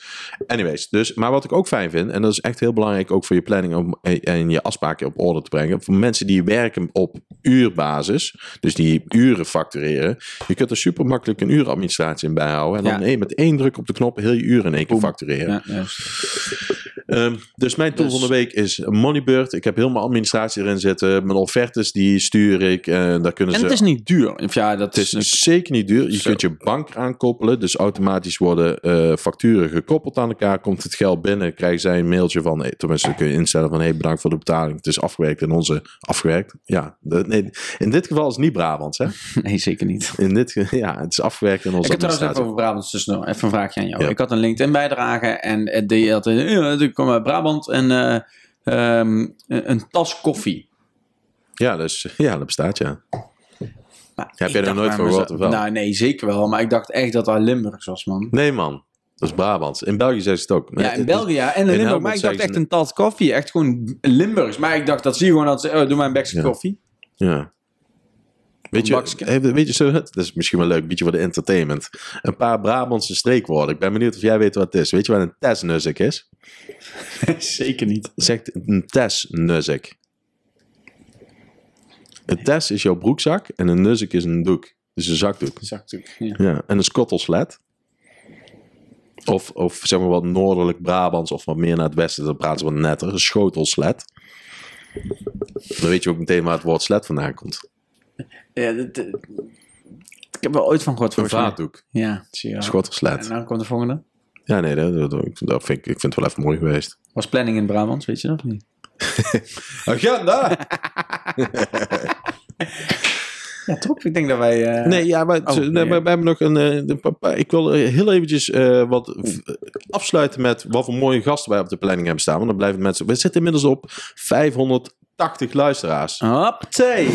[SPEAKER 3] Anyways, dus, maar wat ik ook fijn vind. En dat is echt heel belangrijk ook voor je planning. Om, en je afspraken op orde te brengen. Voor mensen die werken op uurbasis. Dus die uren factureren. Je kunt er super makkelijk een uuradministratie in bijhouden. En dan
[SPEAKER 2] Ja.
[SPEAKER 3] met één druk op de knop heel je uren in één keer factureren.
[SPEAKER 2] Ja.
[SPEAKER 3] Ehm, dus mijn tool
[SPEAKER 2] Dus-
[SPEAKER 3] van de week is Moneybird. Ik heb helemaal administratie erin zitten. Mijn offertes die stuur ik. En daar kunnen
[SPEAKER 2] En
[SPEAKER 3] ze...
[SPEAKER 2] het is niet duur. Of ja, dat
[SPEAKER 3] Het
[SPEAKER 2] is...
[SPEAKER 3] is zeker niet duur. Je
[SPEAKER 2] Zo.
[SPEAKER 3] kunt je bank aankoppelen. Dus automatisch worden eh, facturen gekoppeld aan elkaar. Komt het geld binnen, krijgen zij een mailtje van... Hey, tenminste, kun je instellen van... Hey, bedankt voor de betaling. Het is afgewerkt in onze... Afgewerkt? Ja. nee, in dit geval is het niet Brabants, hè? *laughs*
[SPEAKER 2] Nee, zeker niet.
[SPEAKER 3] In dit, ja, het is afgewerkt in onze
[SPEAKER 2] Ik heb trouwens even over Brabant, dus nog even een vraagje aan jou.
[SPEAKER 3] Ja.
[SPEAKER 2] Ik had een LinkedIn bijdrage en die had een, ja, ik kom uit Brabant en eh, ehm, een, een tas koffie.
[SPEAKER 3] Ja, dus, ja, dat bestaat, ja.
[SPEAKER 2] Maar
[SPEAKER 3] Heb jij daar
[SPEAKER 2] dacht
[SPEAKER 3] nooit van gehoord, of wel?
[SPEAKER 2] Nou, nee, zeker wel. Maar ik dacht echt dat dat Limburgs was, man.
[SPEAKER 3] Nee, man. Dat is Brabants. In België zeggen ze het ook. Maar
[SPEAKER 2] Ja, in
[SPEAKER 3] het-
[SPEAKER 2] België ja, en in, Limburg. Maar ik dacht echt een tas koffie. Echt gewoon Limburgs. Maar ik dacht, dat zie je gewoon dat ze... Oh, doe maar een bekje
[SPEAKER 3] Ja.
[SPEAKER 2] koffie.
[SPEAKER 3] Ja. Weet je, hey, weet je zo, *laughs* dat is misschien wel leuk, een beetje voor de entertainment. Een paar Brabantse streekwoorden. Ik ben benieuwd of jij weet wat het is. Weet je wat een tesnuzzik is? *laughs*
[SPEAKER 2] zeker niet.
[SPEAKER 3] Zegt een tesnuzzik. Een tes is jouw broekzak en een nuzzik is een doek. Dus een zakdoek.
[SPEAKER 2] Zakdoek, ja.
[SPEAKER 3] Ja. En een skottelslet. Of, of zeg maar wat noordelijk Brabants of wat meer naar het westen, dan praten ze wat netter. Een schotelslet. Dan weet je ook meteen waar het woord slet vandaan komt.
[SPEAKER 2] Ja, dat- dat- ik heb er ooit van gehoord.
[SPEAKER 3] Een vaatdoek.
[SPEAKER 2] Ja, zie je wel.
[SPEAKER 3] Schotelslet.
[SPEAKER 2] En dan komt de volgende.
[SPEAKER 3] Ja, nee, dat, dat, dat vind ik, ik vind het wel even mooi geweest.
[SPEAKER 2] Was planning in Brabant, weet je dat of niet? *laughs*
[SPEAKER 3] Agenda! *laughs*
[SPEAKER 2] Ja, top. Ik denk dat wij... eh,
[SPEAKER 3] Nee, ja, maar,
[SPEAKER 2] Oh,
[SPEAKER 3] nee,
[SPEAKER 2] nee.
[SPEAKER 3] maar we hebben nog een. eh, de papa- ik wil eh, heel eventjes eh, wat afsluiten met wat voor mooie gasten wij op de planning hebben staan. Want dan blijven mensen. We zitten inmiddels op 580 luisteraars.
[SPEAKER 2] Hoppatee.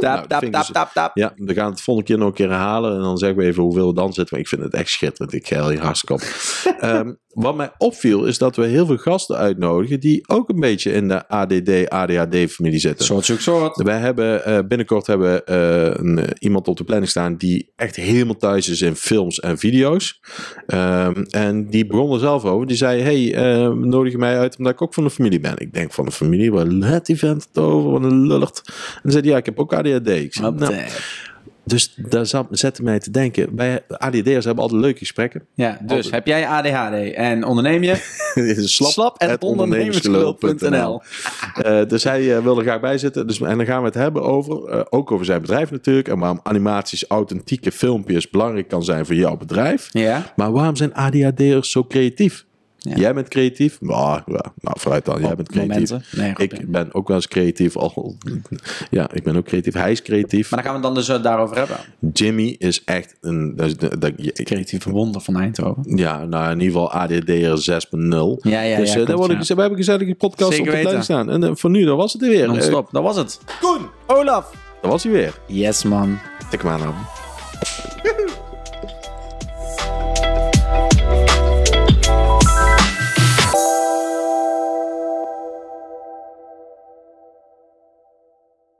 [SPEAKER 3] Nou,
[SPEAKER 2] Tap, tap, tap,
[SPEAKER 3] dus-
[SPEAKER 2] tap, tap.
[SPEAKER 3] Ja, we gaan het volgende keer nog een keer herhalen. En dan zeggen we even hoeveel we dan zitten. Maar ik vind het echt schitterend. Ik ga hier hartstikke op. *laughs* Ehm, wat mij opviel is dat we heel veel gasten uitnodigen. die ook een beetje in de ADD, ADHD-familie zitten.
[SPEAKER 2] Soort, zoek, soort.
[SPEAKER 3] Wij hebben eh, binnenkort hebben, we, een, eh, iemand op de planning staan die echt helemaal thuis is in films en video's. Ehm, en die begon er zelf over. Die zei: Hey, eh, nodig je mij uit omdat ik ook van de familie ben? Ik denk van de familie, waar let die vent het over? Wat een lullert. En dan zei Ja, ik heb ook ADHD. Ik zei, nou, dus daar zat, zette mij te denken. Wij ADD'ers hebben altijd leuke gesprekken.
[SPEAKER 2] Ja, dus
[SPEAKER 3] Altijd.
[SPEAKER 2] heb jij ADHD en onderneem je? *laughs*
[SPEAKER 3] Slap,
[SPEAKER 2] at ondernemersgelul.nl. *laughs*
[SPEAKER 3] Eh, dus hij eh, wil er graag bij zitten. Dus, en dan gaan we het hebben over, eh, ook over zijn bedrijf natuurlijk. En waarom animaties, authentieke filmpjes belangrijk kan zijn voor jouw bedrijf.
[SPEAKER 2] Ja.
[SPEAKER 3] Maar waarom zijn ADHD'ers zo creatief?
[SPEAKER 2] Ja.
[SPEAKER 3] Jij bent creatief? Nou, ja, nou vooruit dan. Jij
[SPEAKER 2] Op
[SPEAKER 3] bent creatief.
[SPEAKER 2] momenten. Nee, goed, ja.
[SPEAKER 3] ik ben ook wel eens creatief. Al, ja, ik ben ook creatief. Hij is creatief.
[SPEAKER 2] Maar dan gaan we het dan dus eh, daarover hebben.
[SPEAKER 3] Jimmy is echt een... Dat, dat, ik-
[SPEAKER 2] Creatieve wonder van Eindhoven.
[SPEAKER 3] ja, nou in ieder geval ADD'er 6.0
[SPEAKER 2] Ja, ja,
[SPEAKER 3] dus
[SPEAKER 2] ja.
[SPEAKER 3] eh,
[SPEAKER 2] klopt,
[SPEAKER 3] daar worden,
[SPEAKER 2] ja.
[SPEAKER 3] we hebben een gezellige podcast
[SPEAKER 2] Zeker
[SPEAKER 3] op de
[SPEAKER 2] weten.
[SPEAKER 3] staan. En eh, voor nu, dat was het er weer.
[SPEAKER 2] Non-stop, dat was het.
[SPEAKER 3] Koen,
[SPEAKER 2] Olaf.
[SPEAKER 3] dat was hij weer.
[SPEAKER 2] Yes, man.
[SPEAKER 3] Tik hem aan, nou.